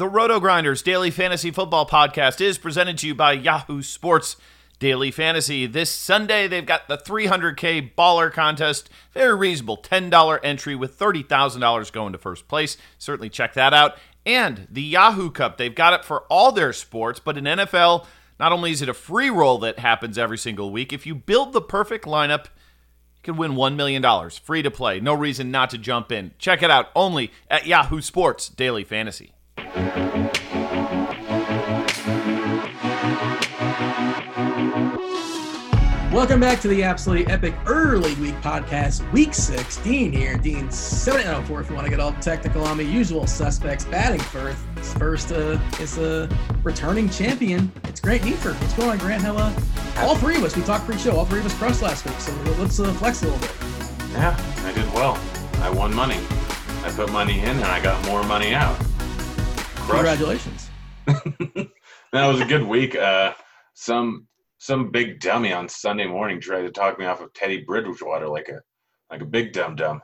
The RotoGrinders Daily Fantasy Football Podcast is presented to you by Yahoo Sports Daily Fantasy. This Sunday, they've got the 300K Baller Contest. Very reasonable $10 entry with $30,000 going to first place. Certainly check that out. And the Yahoo Cup, they've got it for all their sports, but in NFL, not only is it a free roll that happens every single week, if you build the perfect lineup, you could win $1 million free to play. No reason not to jump in. Check it out only at Yahoo Sports Daily Fantasy. Welcome back to the absolutely epic early week podcast, week 16 here. Dean 704 if you want to get all technical on me. Usual suspects batting first. First uh, is a returning champion. It's Grant Neeford. What's going on, Grant? How, uh, all three of us, we talked pre-show. All three of us crushed last week, so let's uh, flex a little bit. Yeah, I did well. I won money. I put money in and I got more money out. Congratulations. that was a good week. Uh, some some big dummy on Sunday morning tried to talk me off of Teddy Bridgewater like a like a big dumb dumb.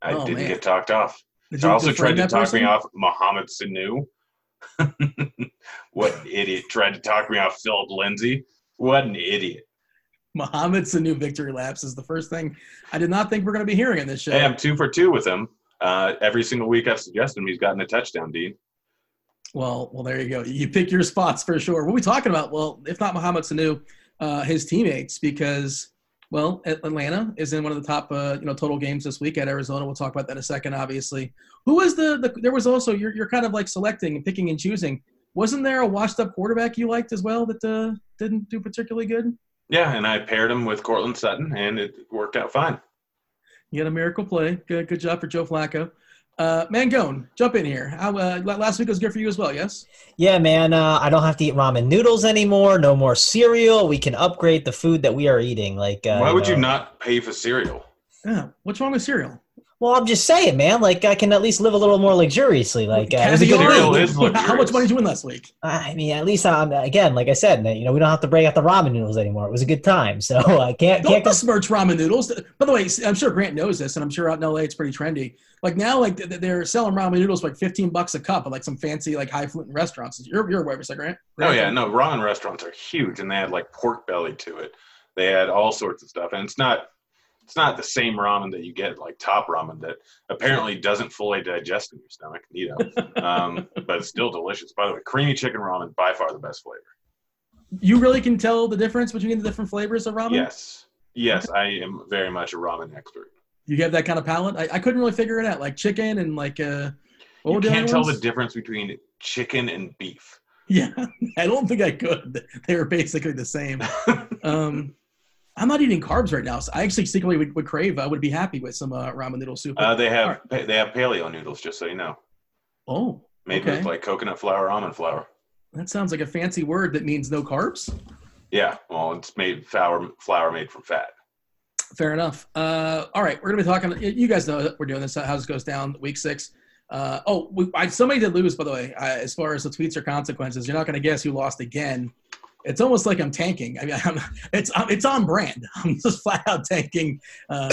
I oh, didn't man. get talked off. Did I also tried to talk person? me off Mohamed Sanu. what an idiot tried to talk me off Phillip Lindsay. What an idiot. Mohamed Sanu victory laps is the first thing I did not think we're going to be hearing in this show. Hey, I'm two for two with him. Uh, every single week I've suggested him, he's gotten a touchdown, Dean. Well, well, there you go. You pick your spots for sure. What are we talking about? Well, if not Mohamed Sanu, uh, his teammates, because well, Atlanta is in one of the top uh, you know total games this week at Arizona. We'll talk about that in a second, obviously. Who was the, the there was also you're you're kind of like selecting and picking and choosing. Wasn't there a washed up quarterback you liked as well that uh, didn't do particularly good? Yeah, and I paired him with Courtland Sutton, and it worked out fine. You had a miracle play. Good, good job for Joe Flacco. Uh, Mangone, jump in here. How, uh, last week was good for you as well, yes? Yeah, man. Uh, I don't have to eat ramen noodles anymore. No more cereal. We can upgrade the food that we are eating. Like, uh, why would you, know. you not pay for cereal? Yeah, what's wrong with cereal? Well, I'm just saying, man. Like, I can at least live a little more luxuriously. Like, uh, it was a good week. How much money did you win last week? I mean, at least I'm again, like I said, you know, we don't have to break out the ramen noodles anymore. It was a good time, so I can't. Don't can't besmirch ramen noodles. By the way, I'm sure Grant knows this, and I'm sure out in LA it's pretty trendy. Like now, like they're selling ramen noodles for like 15 bucks a cup at like some fancy like highfalutin restaurants. You're you're aware of it, Grant? Oh yeah, no, ramen restaurants are huge, and they had like pork belly to it. They had all sorts of stuff, and it's not it's not the same ramen that you get like top ramen that apparently doesn't fully digest in your stomach, you know. um, but it's still delicious. By the way, creamy chicken ramen by far the best flavor. You really can tell the difference between the different flavors of ramen. Yes, yes. I am very much a ramen expert. You have that kind of palate. I, I couldn't really figure it out, like chicken and like uh. you can't tell ones? the difference between chicken and beef. Yeah, I don't think I could. They were basically the same. um, I'm not eating carbs right now. So I actually secretly would, would crave. I would be happy with some uh, ramen noodle soup. Uh, they have right. they have paleo noodles, just so you know. Oh, made okay. with like coconut flour, almond flour. That sounds like a fancy word that means no carbs. Yeah, well, it's made flour flour made from fat. Fair enough. Uh, all right, we're gonna be talking. You guys know we're doing this. How this goes down week six. Uh, oh, we, I, somebody did lose, by the way. as far as the tweets or consequences, you're not going to guess who lost again it's almost like I'm tanking. I mean, I'm, it's it's on brand. I'm just flat out tanking. Uh,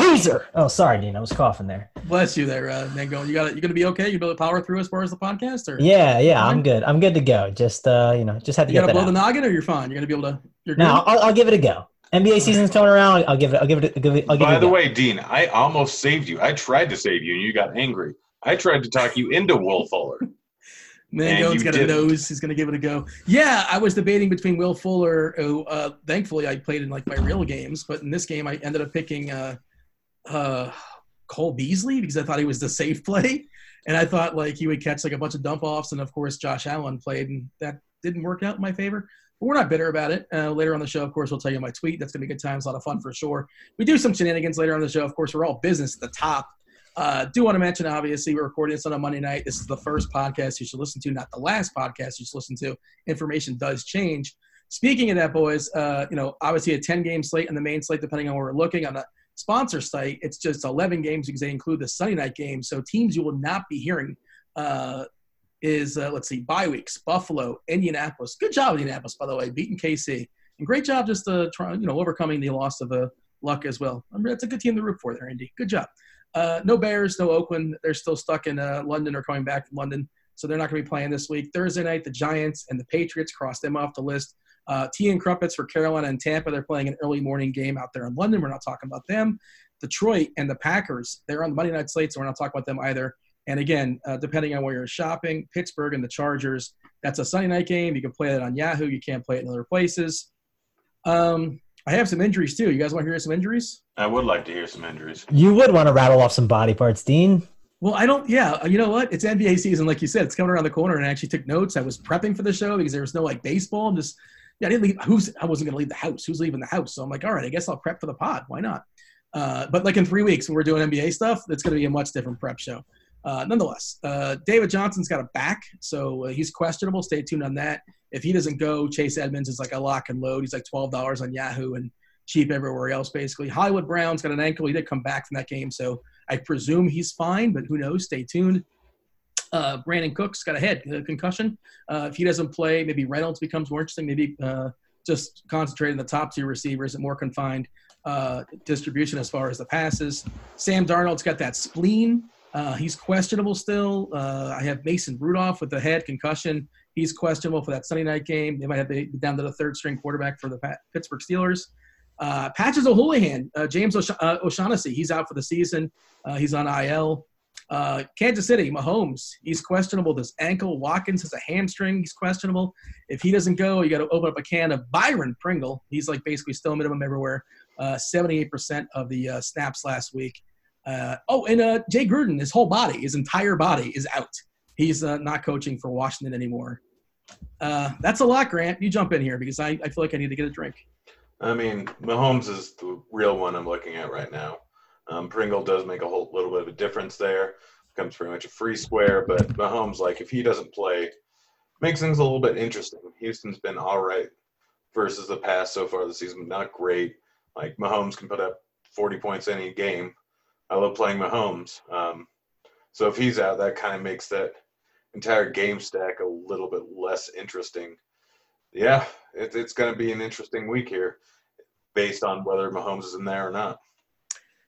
loser, Oh, sorry, Dean. I was coughing there. Bless you there, uh, Mango. You got you gonna be okay? You able to power through as far as the podcast, or yeah, yeah, I'm good. I'm good to go. Just uh, you know, just have to you get gotta blow out. the noggin, or you're fine. You're gonna be able to. You're no, I'll, I'll, give it a go. NBA season's coming around. I'll give it. I'll give it. I'll give it. I'll give By it the way, Dean, I almost saved you. I tried to save you, and you got angry. I tried to talk you into Will Fuller. Mangone's got a didn't. nose. He's going to give it a go. Yeah, I was debating between Will Fuller, who uh, thankfully I played in like my real games, but in this game I ended up picking uh, uh, Cole Beasley because I thought he was the safe play, and I thought like he would catch like a bunch of dump offs, and of course Josh Allen played, and that didn't work out in my favor. But we're not bitter about it. Uh, later on the show, of course, we'll tell you my tweet. That's going to be good times, a lot of fun for sure. We do some shenanigans later on the show. Of course, we're all business at the top. Uh, do want to mention, obviously, we're recording this on a Monday night. This is the first podcast you should listen to, not the last podcast you should listen to. Information does change. Speaking of that, boys, uh, you know, obviously a 10 game slate and the main slate, depending on where we're looking on the sponsor site, it's just 11 games because they include the Sunday night game. So teams you will not be hearing uh, is, uh, let's see, bye weeks, Buffalo, Indianapolis. Good job, Indianapolis, by the way, beating KC. And great job just uh, trying, you know, overcoming the loss of uh, luck as well. I mean, that's a good team to root for there, Indy. Good job. Uh, no Bears, no Oakland. They're still stuck in uh, London or coming back from London, so they're not going to be playing this week. Thursday night, the Giants and the Patriots cross them off the list. Uh, Tea and Crumpets for Carolina and Tampa. They're playing an early morning game out there in London. We're not talking about them. Detroit and the Packers. They're on the Monday night slate, so we're not talking about them either. And again, uh, depending on where you're shopping, Pittsburgh and the Chargers. That's a Sunday night game. You can play that on Yahoo. You can't play it in other places. Um, I have some injuries too. You guys want to hear some injuries? I would like to hear some injuries. You would want to rattle off some body parts, Dean. Well, I don't. Yeah, you know what? It's NBA season, like you said. It's coming around the corner, and I actually took notes. I was prepping for the show because there was no like baseball. I'm just yeah, I didn't leave. Who's I wasn't gonna leave the house. Who's leaving the house? So I'm like, all right, I guess I'll prep for the pod. Why not? Uh, but like in three weeks, when we're doing NBA stuff, it's gonna be a much different prep show. Uh, nonetheless, uh, David Johnson's got a back, so uh, he's questionable. Stay tuned on that. If he doesn't go, Chase Edmonds is like a lock and load. He's like twelve dollars on Yahoo and cheap everywhere else, basically. Hollywood Brown's got an ankle. He did come back from that game, so I presume he's fine, but who knows? Stay tuned. Uh, Brandin Cooks got a head a concussion. Uh, if he doesn't play, maybe Reynolds becomes more interesting. Maybe uh, just concentrate on the top two receivers and more confined uh, distribution as far as the passes. Sam Darnold's got that spleen. Uh, he's questionable still. Uh, I have Mason Rudolph with the head concussion. He's questionable for that Sunday night game. They might have to down to the third string quarterback for the Pittsburgh Steelers. Uh, Patches O'Houlihan, uh, James O'Sh- uh, O'Shaughnessy, he's out for the season. Uh, he's on IL. Uh, Kansas City, Mahomes, he's questionable. This ankle. Watkins has a hamstring. He's questionable. If he doesn't go, you got to open up a can of Byron Pringle. He's like basically still minimum everywhere. Uh, 78% of the uh, snaps last week. Uh, oh, and uh, Jay Gruden, his whole body, his entire body is out. He's uh, not coaching for Washington anymore. Uh, that's a lot, Grant. You jump in here because I, I feel like I need to get a drink. I mean, Mahomes is the real one I'm looking at right now. Um, Pringle does make a whole little bit of a difference there. Becomes pretty much a free square, but Mahomes, like, if he doesn't play, makes things a little bit interesting. Houston's been all right versus the past so far this season, not great. Like, Mahomes can put up 40 points any game. I love playing Mahomes. Um, so if he's out, that kind of makes that entire game stack a little bit less interesting. Yeah, it, it's going to be an interesting week here based on whether Mahomes is in there or not.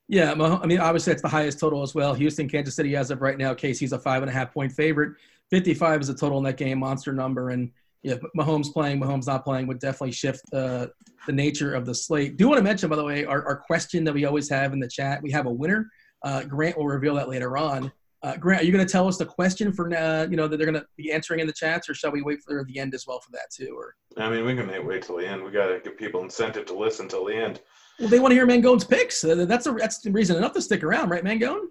Yeah, I mean, obviously that's the highest total as well. Houston, Kansas City, as of right now, KC's a five and a half point favorite. 55 is a total in that game, monster number. And yeah, Mahomes playing, Mahomes not playing would definitely shift uh, the nature of the slate. Do want to mention, by the way, our, our question that we always have in the chat. We have a winner. Uh, Grant will reveal that later on. Uh, Grant, are you going to tell us the question for uh, you know that they're going to be answering in the chats, or shall we wait for the end as well for that too? Or I mean, we can wait- wait till the end. We got to give people incentive to listen till the end. well, they want to hear Mangone's picks. Uh, that's a that's the reason enough to stick around, right, Mangone?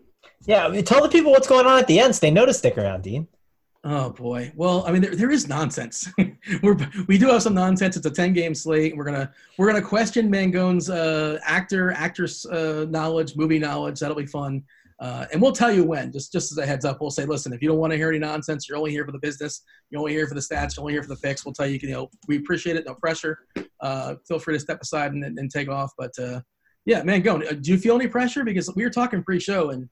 Yeah, I mean, tell the people what's going on at the end so they know to stick around, Dean. Oh boy. Well, I mean, there, there is nonsense. we're we do have some nonsense. It's a ten game slate. We're gonna we're gonna question Mangone's uh, actor actress uh, knowledge, movie knowledge. That'll be fun. Uh, and we'll tell you when. Just just as a heads up, we'll say, listen, if you don't want to hear any nonsense, you're only here for the business. You're only here for the stats. You're only here for the picks. We'll tell you. You know, we appreciate it. No pressure. Uh, feel free to step aside and, and take off. But uh, yeah, man, uh, do you feel any pressure? Because we were talking pre-show, and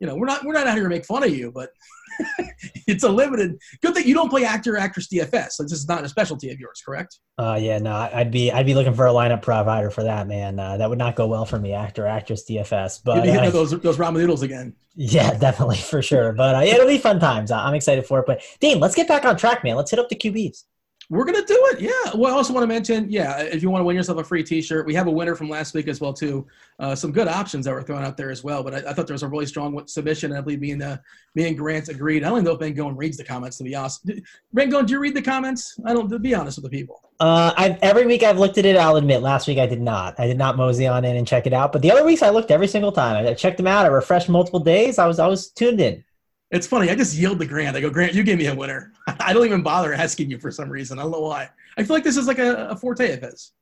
you know, we're not we're not out here to make fun of you, but it's a limited. Good thing you don't play actor actress DFS. So this is not a specialty of yours, correct? Uh, yeah, no, I'd be I'd be looking for a lineup provider for that man. Uh, that would not go well for me, actor, actress, DFS. But be hitting uh, those those ramen noodles again. yeah, definitely for sure. But uh, yeah, it'll be fun times. I'm excited for it. But Dean, let's get back on track, man. Let's hit up the QBs. We're gonna do it. Yeah. Well, I also want to mention, yeah, if you want to win yourself a free T-shirt, we have a winner from last week as well too. Uh, some good options that were thrown out there as well. But I, I thought there was a really strong submission. And I believe me and uh, me and Grant agreed. I don't know if Mangone reads the comments to be honest. Mangone, do you read the comments? I don't. To be honest with the people. Uh, I've every week I've looked at it. I'll admit, last week I did not. I did not mosey on in and check it out. But the other weeks I looked every single time. I checked them out. I refreshed multiple days. I was I was tuned in. It's funny. I just yield to Grant. I go, Grant, you gave me a winner. I don't even bother asking you for some reason. I don't know why. I feel like this is like a, a forte of his.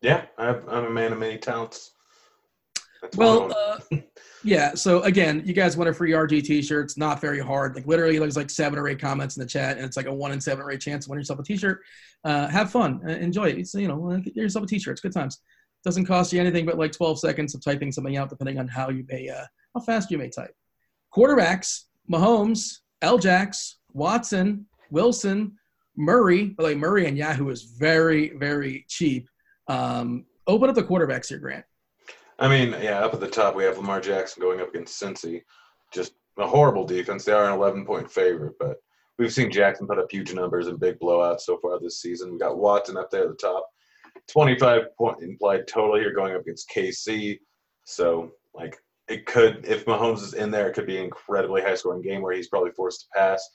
Yeah, I'm a man of many talents. That's well, uh, yeah. So again, you guys want a free RG T-shirt? It's not very hard. Like literally, there's like seven or eight comments in the chat, and it's like a one in seven or eight chance to win yourself a T-shirt. Uh, have fun, uh, enjoy it. It's, you know, get yourself a T-shirt. It's good times. Doesn't cost you anything but like 12 seconds of typing something out, depending on how you may, uh, how fast you may type. Quarterbacks: Mahomes, L-Jax, Watson, Wilson, Murray. Way, Murray and Yahoo is very, very cheap. Um, open up the quarterbacks here, Grant. I mean, yeah, up at the top we have Lamar Jackson going up against Cincy. Just a horrible defense. They are an 11 point favorite, but we've seen Jackson put up huge numbers in big blowouts so far this season. We got Watson up there at the top. 25 point implied total here going up against KC. So, like, it could, if Mahomes is in there, it could be an incredibly high scoring game where he's probably forced to pass.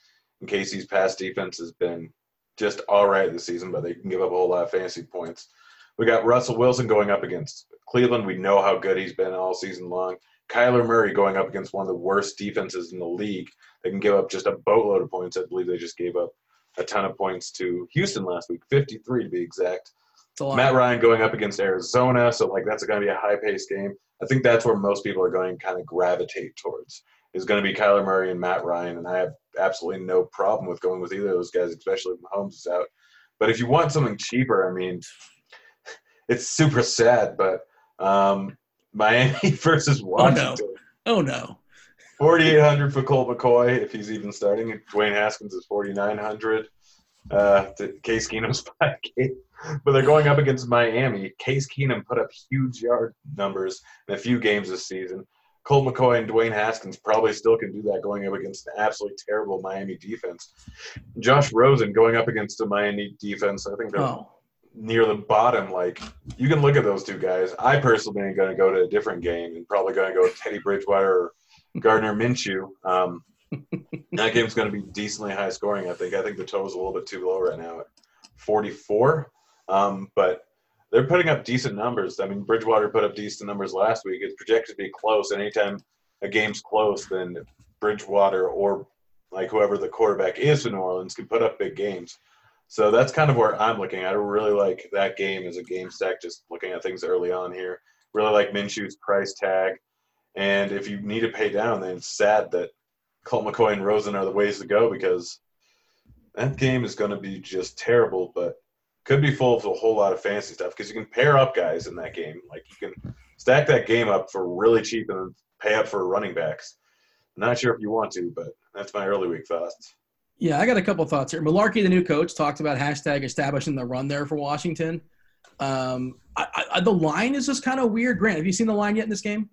And KC's pass defense has been just all right this season, but they can give up a whole lot of fantasy points. We got Russell Wilson going up against Cleveland. We know how good he's been all season long. Kyler Murray going up against one of the worst defenses in the league. They can give up just a boatload of points. I believe they just gave up a ton of points to Houston last week, 53 to be exact. Matt Ryan going up against Arizona, so like that's going to be a high-paced game. I think that's where most people are going to kind of gravitate towards is going to be Kyler Murray and Matt Ryan, and I have absolutely no problem with going with either of those guys, especially if Mahomes is out. But if you want something cheaper, I mean, it's super sad, but um, Miami versus Washington. Oh no! Oh no! 4,800 for Colt McCoy if he's even starting. Dwayne Haskins is 4,900. Uh, Case Keenum's 5K. But they're going up against Miami. Case Keenum put up huge yard numbers in a few games this season. Colt McCoy and Dwayne Haskins probably still can do that going up against an absolutely terrible Miami defense. Josh Rosen going up against a Miami defense, I think they're oh. near the bottom. Like you can look at those two guys. I personally am going to go to a different game and probably going to go with Teddy Bridgewater or Gardner Minshew. Um, that game's going to be decently high scoring. I think. I think the total's a little bit too low right now at 44. Um, but they're putting up decent numbers. I mean, Bridgewater put up decent numbers last week. It's projected to be close. And Anytime a game's close, then Bridgewater or like whoever the quarterback is for New Orleans can put up big games. So that's kind of where I'm looking. I really like that game as a game stack. Just looking at things early on here, really like Minshew's price tag. And if you need to pay down, then it's sad that Colt McCoy and Rosen are the ways to go because that game is going to be just terrible. But could be full of a whole lot of fancy stuff because you can pair up guys in that game. Like you can stack that game up for really cheap and pay up for running backs. I'm not sure if you want to, but that's my early week thoughts. Yeah, I got a couple thoughts here. Mularkey, the new coach, talked about hashtag establishing the run there for Washington. Um, I, I, the line is just kind of weird. Grant, have you seen the line yet in this game?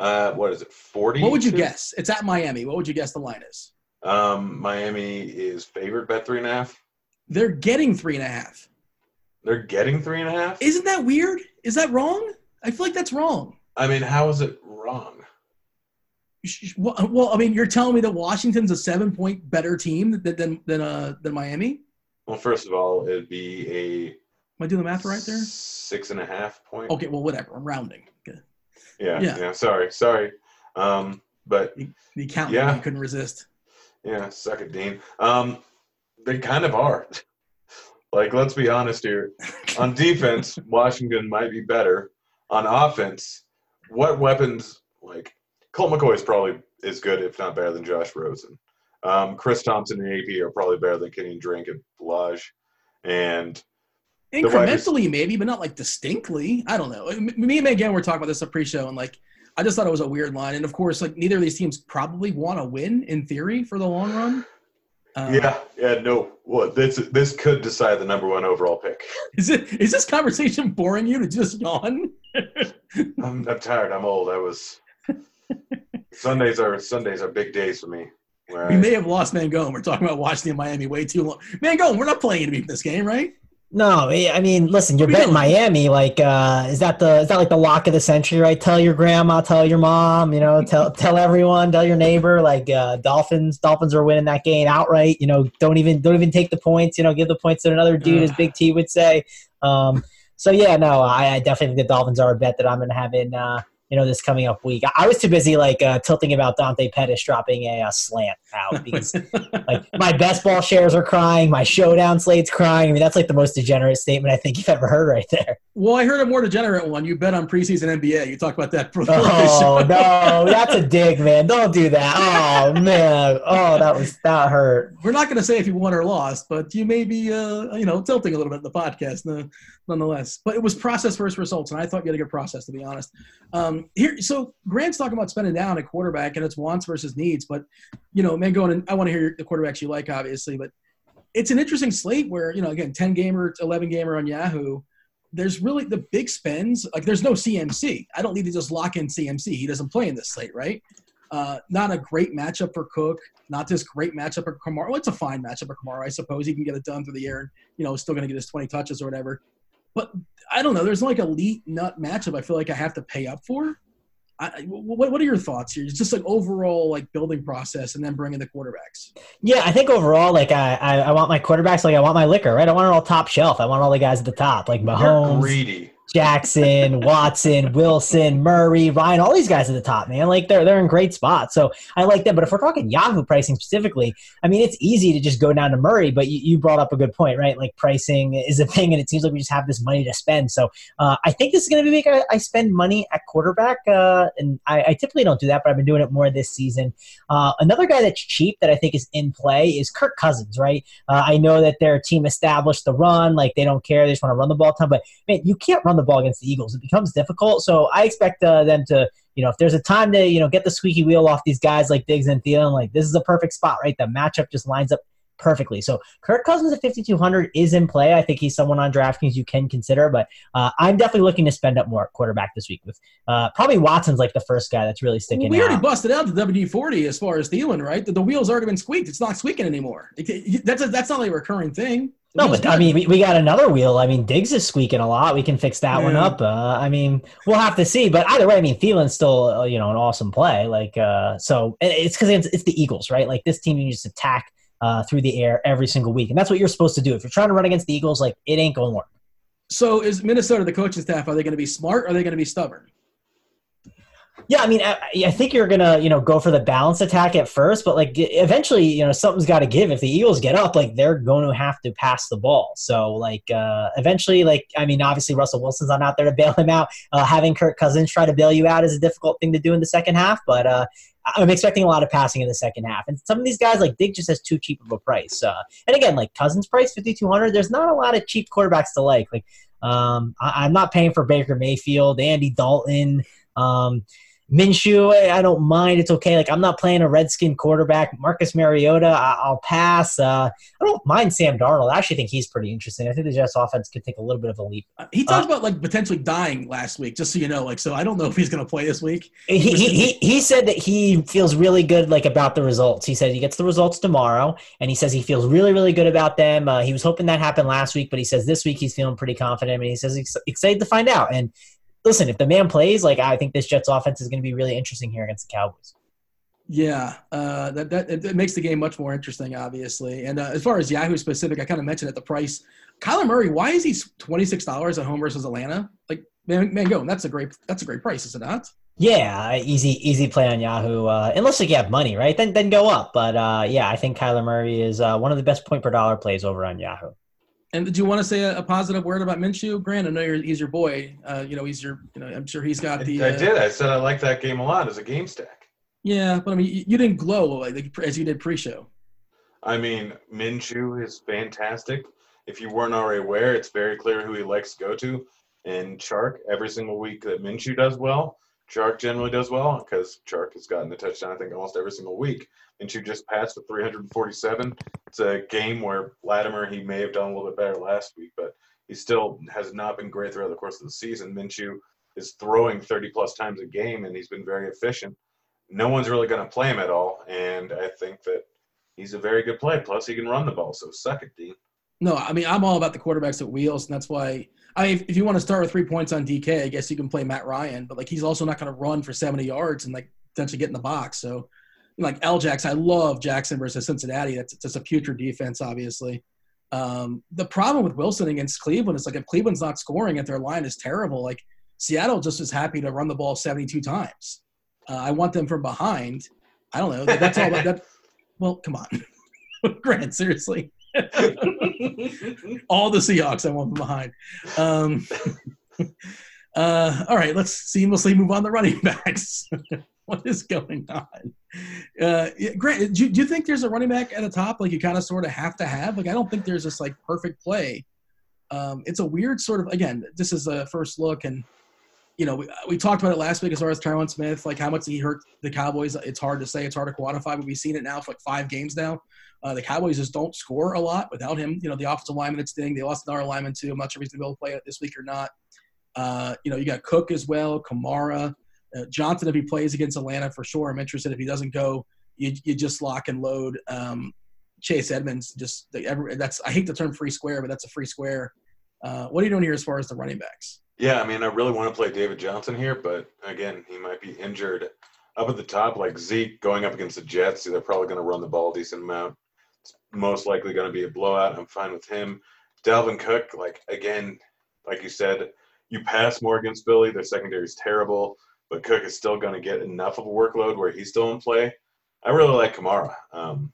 Uh, what is it? Forty. What would you guess? It's at Miami. What would you guess the line is? Um, Miami is favored by three and a half. They're getting three and a half. They're getting three and a half. Isn't that weird? Is that wrong? I feel like that's wrong. I mean, how is it wrong? Well, I mean, you're telling me that Washington's a seven point better team than than than, uh, than Miami. Well, first of all, it'd be a. Am I doing the math right there? Six and a half point. Okay, well, whatever. I'm rounding. Yeah, yeah, yeah. Sorry, sorry. Um, but the, the accountant yeah. couldn't resist. Yeah, suck it, Dean. Um, they kind of are. Like, let's be honest here. On defense, Washington might be better. On offense, what weapons like Colt McCoy is probably as good, if not better, than Josh Rosen. Um, Chris Thompson and AP are probably better than Kenyan Drake and Ballage. And incrementally, maybe, but not like distinctly. I don't know. Me and Megan were talking about this pre-show, and like I just thought it was a weird line. And of course, like neither of these teams probably want to win in theory for the long run. Um, yeah, yeah, no. Well, this this could decide the number one overall pick. Is it is this conversation boring you to just yawn? I'm, I'm tired. I'm old. I was Sundays are Sundays are big days for me. We may have lost Mangone. We're talking about Washington, Miami way too long. Mangone, we're not playing to beat this game, right? No, I mean, listen, you're betting? Miami. Like, uh, is that the is that like the lock of the century, right? Tell your grandma, tell your mom, you know, tell tell everyone, tell your neighbor. Like, uh, Dolphins, Dolphins are winning that game outright. You know, don't even don't even take the points. You know, give the points to another dude, as Big T would say. Um, so yeah, no, I, I definitely think the Dolphins are a bet that I'm going to have in. Uh, you know, this coming up week. I, was too busy like uh, tilting about Dante Pettis dropping a, uh slant out because like my best ball shares are crying, my showdown slate's crying. I mean, that's like the most degenerate statement I think you've ever heard right there. well, I heard a more degenerate one. You bet on preseason NBA. You talked about that Oh no, that's a dig, man. Don't do that. Oh man. Oh, that was that hurt. We're not going to say if you won or lost, but you may be, uh, you know, tilting a little bit in the podcast, nonetheless. But it was process versus results, and I thought you had a good process, to be honest. Um, here, so Grant's talking about spending down at quarterback, and it's wants versus needs. But you know, man, going and I want to hear the quarterbacks you like, obviously, but it's an interesting slate where you know, again, ten gamer, eleven gamer on Yahoo. There's really the big spends. Like, there's no CMC. I don't need to just lock in CMC. He doesn't play in this slate, right? Uh, not a great matchup for Cook. Not this great matchup for Kamara. Well, it's a fine matchup for Kamara, I suppose. He can get it done through the air, and you know, still going to get his 20 touches or whatever. But I don't know. There's like elite nut matchup. I feel like I have to pay up for. I, what, what are your thoughts here? It's just like overall like building process, and then bringing the quarterbacks. Yeah, I think overall, like I, I, I want my quarterbacks like I want my liquor, right? I want it all top shelf. I want all the guys at the top, like You're Mahomes, greedy. Jackson, Watson, Wilson, Murray, Ryan, all these guys at the top, man. Like they're they're in great spots. So I like that. But if we're talking Yahoo pricing specifically, I mean it's easy to just go down to Murray, but you, you brought up a good point, right? Like pricing is a thing and it seems like we just have this money to spend. So uh, I think this is gonna be big. I, I spend money at quarterback. Uh, and I, I typically don't do that, but I've been doing it more this season. Uh, another guy that's cheap that I think is in play is Kirk Cousins, right? Uh, I know that their team established the run, like they don't care, they just want to run the ball a ton. But man, you can't run the ball against the Eagles; it becomes difficult. So I expect uh, them to, you know, if there's a time to, you know, get the squeaky wheel off these guys like Diggs and Thielen, like this is a perfect spot, right? The matchup just lines up perfectly. So Kirk Cousins at 5200 is in play. I think he's someone on DraftKings you can consider, but uh, I'm definitely looking to spend up more at quarterback this week. With uh, probably Watson's like the first guy that's really sticking Well, we already out. busted out the WD forty as far as Thielen, right? The, the wheel's already been squeaked. It's not squeaking anymore. It- it- that's a, that's not like a recurring thing. No, but I mean, we, we got another wheel. I mean, Diggs is squeaking a lot. We can fix that one up. Uh, I mean, we'll have to see. But either way, I mean, Thielen's still, uh, you know, an awesome play. Like, uh, so it's because it's, it's the Eagles, right? Like, this team you just attack uh, through the air every single week, and that's what you're supposed to do. If you're trying to run against the Eagles, like, it ain't gonna work. so is Minnesota the coaching staff? Are they going to be smart? Or are they going to be stubborn? Yeah, I mean, I, I think you're gonna, you know, go for the balance attack at first, but like eventually, you know, something's got to give. If the Eagles get up, like they're going to have to pass the ball. So, like, uh, eventually, like, I mean, obviously Russell Wilson's not out there to bail him out. Uh, having Kirk Cousins try to bail you out is a difficult thing to do in the second half, but uh, I'm expecting a lot of passing in the second half. And some of these guys, like Dig, just has too cheap of a price. Uh, and again, like Cousins' price, 5200 There's not a lot of cheap quarterbacks to like. Like, um, I, I'm not paying for Baker Mayfield, Andy Dalton. Um, Minshew, I- I don't mind. It's okay. Like I'm not playing a Redskin quarterback. Marcus Mariota, I- I'll pass. Uh, I don't mind Sam Darnold. I actually think he's pretty interesting. I think the Jets offense could take a little bit of a leap. Uh, He talked about like potentially dying last week, just so you know. Like, so I don't know if he's going to play this week. He, he, he, he said that he feels really good like about the results. He said he gets the results tomorrow, and he says he feels really really good about them. Uh, he was hoping that happened last week, but he says this week he's feeling pretty confident, and he says he's excited to find out. And listen, if the man plays, like I think this Jets offense is going to be really interesting here against the Cowboys. Yeah, uh, that that it, makes the game much more interesting, obviously. And uh, as far as Yahoo specific, I kind of mentioned at the price. Kyler Murray, why is he twenty six dollars at home versus Atlanta? Like, man, man, go. That's a great that's a great price, is it not? Yeah, easy easy play on Yahoo. Uh, unless like, you have money, right? Then then go up. But uh, yeah, I think Kyler Murray is uh, one of the best point per dollar plays over on Yahoo. And did you want to say a, a positive word about Minshew, Grant? I know you're, he's your boy. Uh, you know, he's your. You know, I'm sure he's got the. I uh, did. I said I like that game a lot as a game stack. Yeah, but I mean, you, you didn't glow like as you did pre-show. I mean, Minshew is fantastic. If you weren't already aware, it's very clear who he likes to go to. And Chark, every single week that Minshew does well, Chark generally does well because Chark has gotten the touchdown, I think, almost every single week. And Minshew just passed for 347. It's a game where Lattimore, he may have done a little bit better last week, but he still has not been great throughout the course of the season. Minshew is throwing 30 plus times a game, and he's been very efficient. no one's really going to play him at all. And I think that he's a very good play. Plus, he can run the ball. So suck it, Dean. No, I mean I'm all about the quarterbacks at wheels, and that's why. I mean, if, if you want to start with three points on DK, I guess you can play Matt Ryan, but like he's also not going to run for 70 yards and like potentially get in the box. So, like L Jackson, I love Jackson versus Cincinnati. That's just a future defense, obviously. Um, the problem with Wilson against Cleveland is like if Cleveland's not scoring, if their line is terrible, like Seattle just is happy to run the ball 72 times. Uh, I want them from behind. I don't know. That's all about that. Well, come on, Grant. Seriously, all the Seahawks I want from behind. Um, uh, all right, let's seamlessly move on to running backs. what is going on? Uh, Grant, do you, do you think there's a running back at the top like you kind of sort of have to have? Like I don't think there's this like perfect play. Um, it's a weird sort of again. This is a first look, and you know we, we talked about it last week as far as Tyron Smith, like how much he hurt the Cowboys. It's hard to say, it's hard to quantify, but we've seen it now for like five games now. Uh, the Cowboys just don't score a lot without him. You know, the offensive lineman it's thing. They lost another lineman too. I'm not sure if he's going to be able to play it this week or not. Uh, you know, you got Cook as well, Kamara, uh, Johnson. If he plays against Atlanta for sure, I'm interested. If he doesn't go, you, you just lock and load um, Chase Edmonds. Just every, that's I hate the term free square, but that's a free square. Uh, what are you doing here as far as the running backs? Yeah, I mean, I really want to play David Johnson here, but again, he might be injured. Up at the top, like Zeke going up against the Jets, they're probably going to run the ball a decent amount. It's most likely going to be a blowout. I'm fine with him. Dalvin Cook, like again, like you said, you pass more against Philly. Their secondary is terrible, but Cook is still going to get enough of a workload where he's still in play. I really like Kamara. Um,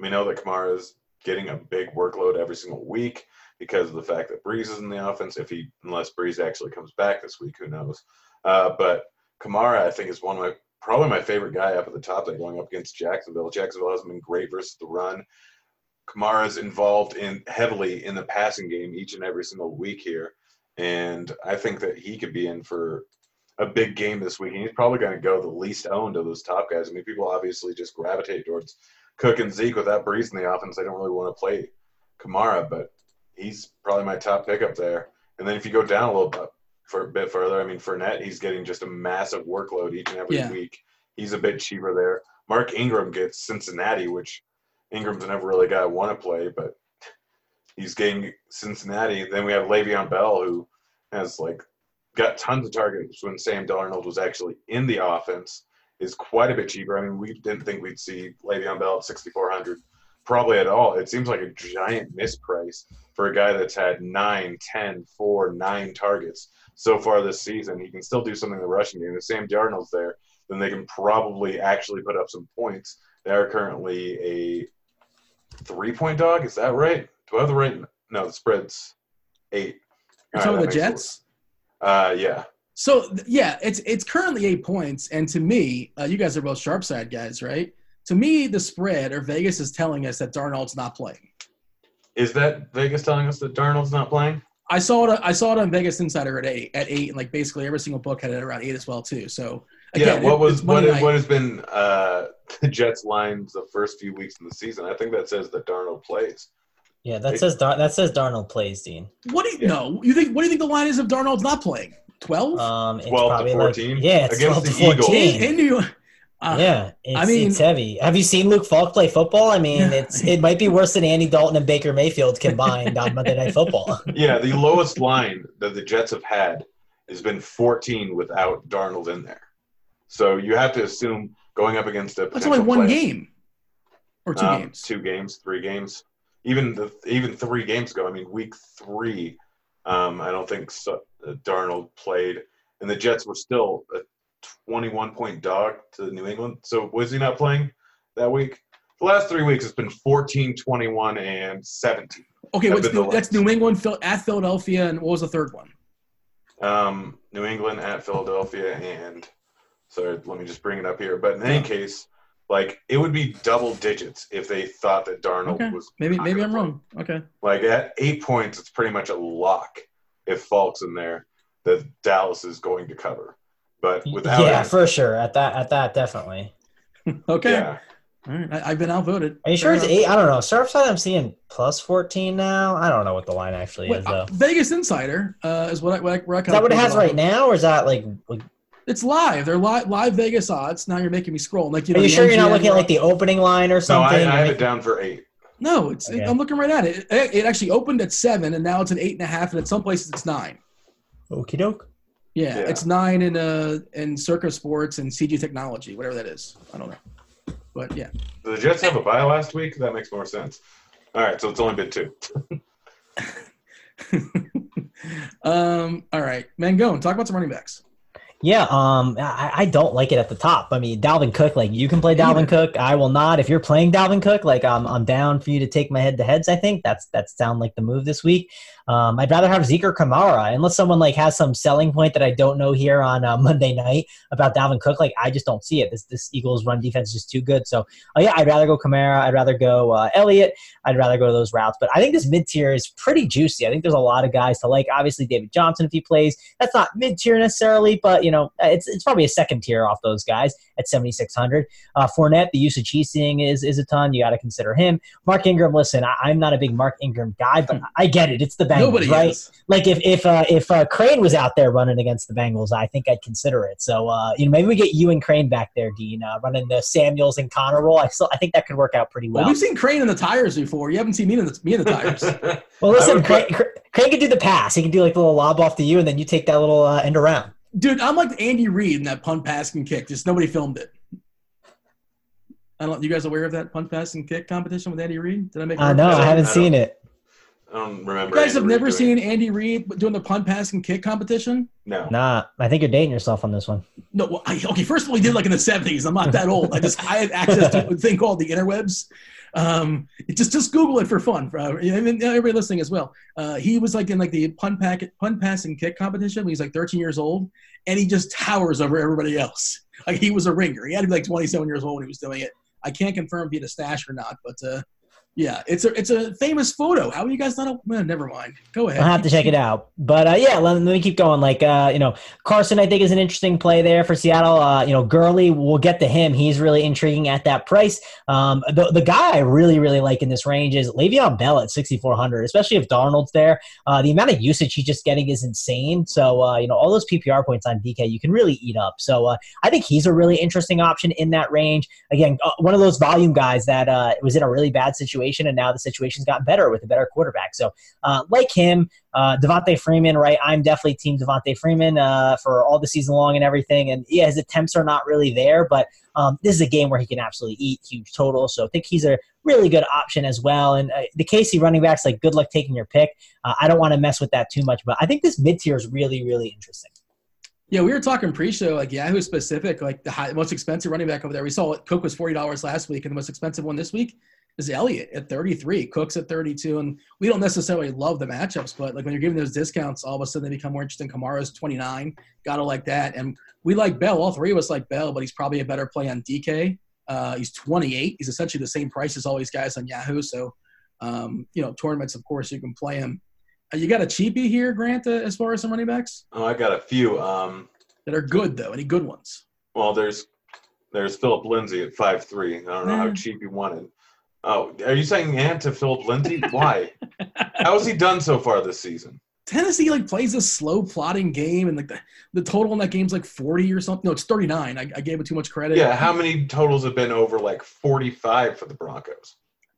we know that Kamara is getting a big workload every single week because of the fact that Brees is in the offense. If he, unless Brees actually comes back this week, who knows? Uh, but Kamara, I think, is one of my probably my favorite guy up at the top there going up against Jacksonville. Jacksonville hasn't been great versus the run. Kamara's involved in heavily in the passing game each and every single week here. And I think that he could be in for a big game this week. And he's probably going to go the least owned of those top guys. I mean, people obviously just gravitate towards Cook and Zeke without Brees in the offense. They don't really want to play Kamara, but he's probably my top pick up there. And then if you go down a little bit for a bit further, I mean, Fournette, he's getting just a massive workload each and every Yeah. week. He's a bit cheaper there. Mark Ingram gets Cincinnati, which Ingram's never really got want to play, but he's getting Cincinnati. Then we have Le'Veon Bell, who has like got tons of targets when Sam Darnold was actually in the offense. Is quite a bit cheaper. I mean, we didn't think we'd see Le'Veon Bell at 6,400 probably at all. It seems like a giant misprice for a guy that's had nine, ten, four, 9 targets so far this season. He can still do something in the rushing game. If Sam Darnold's there, then they can probably actually put up some points. They are currently a three point dog. Is that right? Do I have the right? No, the spread's eight. You're talking right, the Jets. Uh, yeah. So yeah, it's it's currently eight points, and to me, uh, you guys are both sharp side guys, right? To me, the spread or Vegas is telling us that Darnold's not playing. Is that Vegas telling us that Darnold's not playing? I saw it. I saw it on Vegas Insider at eight. At eight, and like basically every single book had it around eight as well too. So again, yeah. What was it's what, Monday is- night. what has been uh, the Jets' lines the first few weeks in the season? I think that says that Darnold plays. Yeah, that says Dar- that says Darnold plays, Dean. What do you Yeah. know? You think? What do you think the line is if Darnold's not playing? Twelve Um, it's 12 to 14? Like, yeah, it's Against 12 to the Eagles. 14. in, in New York. Uh, yeah, it's, I mean- it's heavy. Have you seen Luke Falk play football? I mean, it's it might be worse than Andy Dalton and Baker Mayfield combined on Monday Night Football. Yeah, the lowest line that the Jets have had has been 14 without Darnold in there. So you have to assume going up against a That's only one playoff- game or two um, games. two games, three games, even the even three games ago. I mean, week three, um, I don't think so, uh, Darnold played, and the Jets were still a 21 point dog to New England. So was he not playing that week? The last three weeks, it's been 14, 21, and 17. Okay, New, that's. New England at Philadelphia, and what was the third one? Um, New England at Philadelphia, and sorry, let me just bring it up here. But in any case, like it would be double digits if they thought that Darnold Okay. was Maybe maybe I'm play. wrong. Okay. Like at eight points, it's pretty much a lock if Falk's in there that Dallas is going to cover. But without yeah, him, for sure. At that, at that, definitely. Okay. yeah, All right. I, I've been outvoted. Are you sure Fair it's enough. eight? I don't know. Surfside, I'm seeing plus 14 now. I don't know what the line actually Wait, is uh. Vegas Insider uh, is what I, what I, where I Is that what it has right now, or is that like, like It's live. They're live, live Vegas odds. Now you're making me scroll. Like you know, Are you the sure you're not MGM looking at like the opening line or No, something? I, I have Or it down for eight. No, it's. Okay. I'm looking right at it. it. It actually opened at seven, and now it's an eight and a half, and at some places it's nine. Okie doke. Yeah, Yeah. it's nine in uh in Circa Sports and CG Technology, whatever that is. I don't know, but yeah. Did the Jets have a bye last week? That makes more sense. All right, so it's only been two. um. All right, Mangone, talk about some running backs. Yeah, um, I, I don't like it at the top. I mean, Dalvin Cook, like you can play Dalvin Cook. I will not. If you're playing Dalvin Cook, like I'm, I'm down for you to take my head to heads. I think that's that's sound like the move this week. Um, I'd rather have Zeke or Kamara, unless someone like has some selling point that I don't know here on uh, Monday night about Dalvin Cook. Like I just don't see it. This this Eagles run defense is just too good. So uh, yeah, I'd rather go Kamara. I'd rather go uh, Elliott. I'd rather go those routes. But I think this mid tier is pretty juicy. I think there's a lot of guys to like. Obviously, David Johnson if he plays. That's not mid tier necessarily, but you know, it's it's probably a second tier off those guys at 7600. Uh, Fournette, the usage he's seeing is is a ton. You got to consider him. Mark Ingram. Listen, I, I'm not a big Mark Ingram guy, but I get it. It's the Bengals, Nobody right? is. Like if if uh, if uh, Crane was out there running against the Bengals, I think I'd consider it. So uh, you know, maybe we get you and Crane back there, Dean, uh, running the Samuels and Conner role. I still I think that could work out pretty Well, well. we've seen Crane in the tires before. You haven't seen me in the me in the tires. Well, listen, Crane, put- Crane- Crane can do the pass. He can do like the little lob off to you, and then you take that little uh, end around. Dude, I'm like Andy Reid in that punt, pass, and kick. Just nobody filmed it. I don't. You guys aware of that punt, pass, and kick competition with Andy Reid? Did I make? Uh, no. I haven't I seen it. I don't remember. You guys have Andy Reid never doing- seen Andy Reid doing the punt, pass, and kick competition? No. Nah, I think you're dating yourself on this one. No. Well, I, okay. First of all, he did like in the '70s. I'm not that old. I just I had access to a thing called the interwebs. Um, just just Google it for fun. For, uh, everybody listening as well. Uh, he was like in like the punt pack, punt pass and kick competition when he's like 13 years old, and he just towers over everybody else. Like he was a ringer. He had to be like 27 years old when he was doing it. I can't confirm if he had a stash or not, but uh, yeah, it's a it's a famous photo. How are you guys not? A, well, never mind. Go ahead. I'll have to check it out. But uh, yeah, let, let me keep going. Like uh, you know, Carson, I think is an interesting play there for Seattle. Uh, you know, Gurley, we'll get to him. He's really intriguing at that price. Um, the the guy I really really like in this range is Le'Veon Bell at 6400, especially if Darnold's there. Uh, the amount of usage he's just getting is insane. So uh, you know, all those PPR points on DK you can really eat up. So uh, I think he's a really interesting option in that range. Again, one of those volume guys that was in a really bad situation, and now the situation's gotten better with a better quarterback. So uh, like him, uh, Devonta Freeman, right? I'm definitely team Devonta Freeman uh, for all the season long and everything. And yeah, his attempts are not really there, but um, this is a game where he can absolutely eat huge totals. So I think he's a really good option as well. And uh, the Casey running backs, like good luck taking your pick. Uh, I don't want to mess with that too much, but I think this mid tier is really, really interesting. Yeah, we were talking pre-show, like Yahoo specific, like the high, most expensive running back over there. We saw Cook was forty dollars last week, and the most expensive one this week is Elliott at thirty-three. Cook's at thirty-two, and we don't necessarily love the matchups, but like when you're giving those discounts, all of a sudden they become more interesting. Kamara's twenty-nine, gotta like that, and we like Bell. All three of us like Bell, but he's probably a better play on DK. Uh, he's twenty-eight. He's essentially the same price as all these guys on Yahoo. So, um, you know, tournaments, of course, you can play him. Uh, you got a cheapie here, Grant, uh, as far as some running backs Oh, I got a few. Um, that are good though. Any good ones? well, there's there's Phillip Lindsay at five three. I don't know how Mm. cheap you wanted. Oh, are you saying and to Phillip Lindsay? Why? How has he done so far this season? Tennessee like plays a slow plotting game, and like the, the total in that game's like forty or something. No, it's thirty nine. I, I gave it too much credit. Yeah, how many totals have been over like 45 for the Broncos?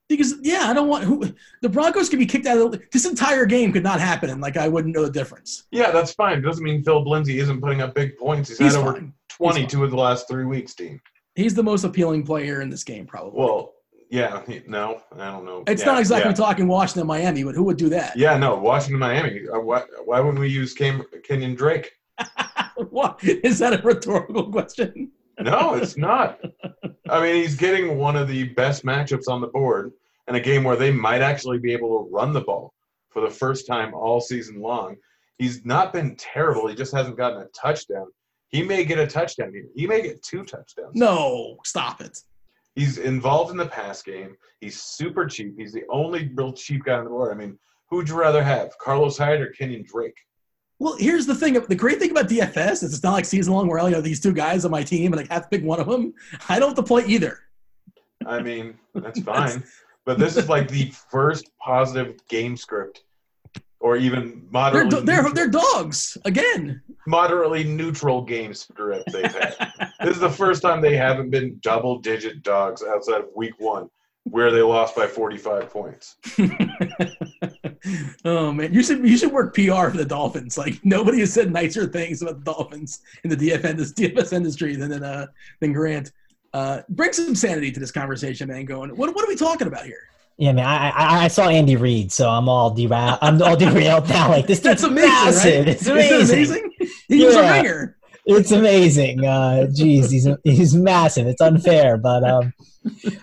Because yeah, I don't want who the Broncos could be kicked out of the, this entire game could not happen, and like I wouldn't know the difference. Yeah, that's fine. It doesn't mean Phillip Lindsay isn't putting up big points. He's, He's had over 22 of the last three weeks, Dean. He's the most appealing player in this game, probably. Well, yeah, no, I don't know. it's Yeah, not exactly Yeah. talking Washington, Miami, but who would do that? Yeah, no, Washington, Miami. Uh, why, why wouldn't we use Cam, Kenyan Drake? what is that a rhetorical question? No, it's not. I mean, he's getting one of the best matchups on the board in a game where they might actually be able to run the ball for the first time all season long. He's not been terrible. He just hasn't gotten a touchdown. He may get a touchdown here. He may get two touchdowns. No, stop it. He's involved in the pass game. He's super cheap. He's the only real cheap guy on the board. I mean, who would you rather have, Carlos Hyde or Kenyan Drake? Well, here's the thing. The great thing about DFS is it's not like season long where oh, I have these two guys on my team and I have to pick one of them. I don't have to play either. I mean, that's fine. But this is like the first positive game script or even They're, moderately do- they're, neutral, they're dogs again. moderately neutral game spread they've had. this is the first time they haven't been double digit dogs outside of week one, where they lost by 45 points. oh man, you should you should work PR for the Dolphins. Like nobody has said nicer things about the Dolphins in the DFN this DFS industry than than, uh, than Grant. Uh, bring some sanity to this conversation, man. Going, what what are we talking about here? Yeah, man. I, I I saw Andy Reid, so I'm all derailed. I'm all derailed now. Like this dude's That's amazing, massive. right? It's Isn't amazing. amazing? He was a ringer. It's amazing. Uh, geez, he's he's massive. It's unfair, but um,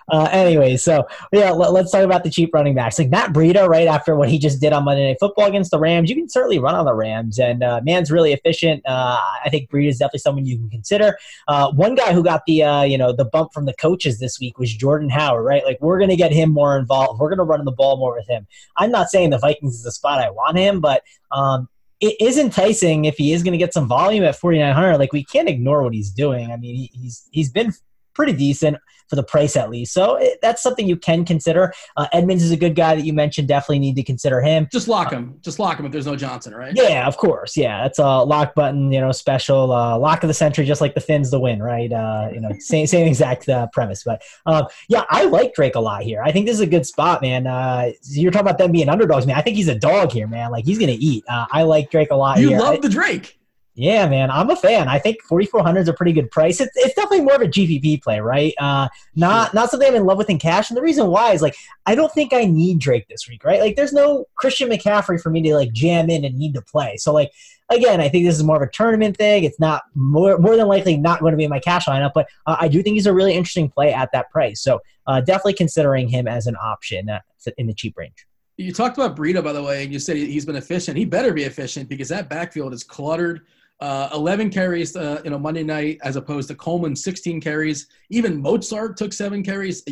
uh, anyway. So yeah, let, us talk about the cheap running backs. Like Matt Breida, right after what he just did on Monday Night Football against the Rams, you can certainly run on the Rams, and uh, man's really efficient. Uh, I think Breida is definitely someone you can consider. Uh, one guy who got the uh, you know the bump from the coaches this week was Jordan Howard. Right, like we're gonna get him more involved. We're gonna run the ball more with him. I'm not saying the Vikings is the spot I want him, but um, it is enticing if he is going to get some volume at 4900 like we can't ignore what he's doing. I mean he, he's he's been pretty decent for the price at least. So it, that's something you can consider. Uh, edmonds is a good guy that you mentioned. Definitely need to consider him. Just lock him. Just lock him if there's no Johnson, right? yeah of course. Yeah that's a lock button you know special uh, lock of the century just like the Finns the win right? Uh, you know same, same exact uh, premise but um, yeah i like drake a lot here. I think this is a good spot man. Uh, you're talking about them being underdogs man. I think he's a dog here man. Like he's gonna eat. Uh, i like drake a lot You here. love I- the Drake. Yeah, man, I'm a fan. I think 4400 is a pretty good price. It's, it's definitely more of a GPP play, right? Uh, not not something I'm in love with in cash. And the reason why is like I don't think I need Drake this week, right? Like there's no Christian McCaffrey for me to like jam in and need to play. So like again, I think this is more of a tournament thing. It's not more more than likely not going to be in my cash lineup, but uh, I do think he's a really interesting play at that price. So uh, definitely considering him as an option uh, in the cheap range. You talked about Breida, by the way, and you said he's been efficient. He better be efficient because that backfield is cluttered. Uh, 11 carries, uh, you know, Monday night as opposed to Coleman, 16 carries. Even Mostert took seven carries.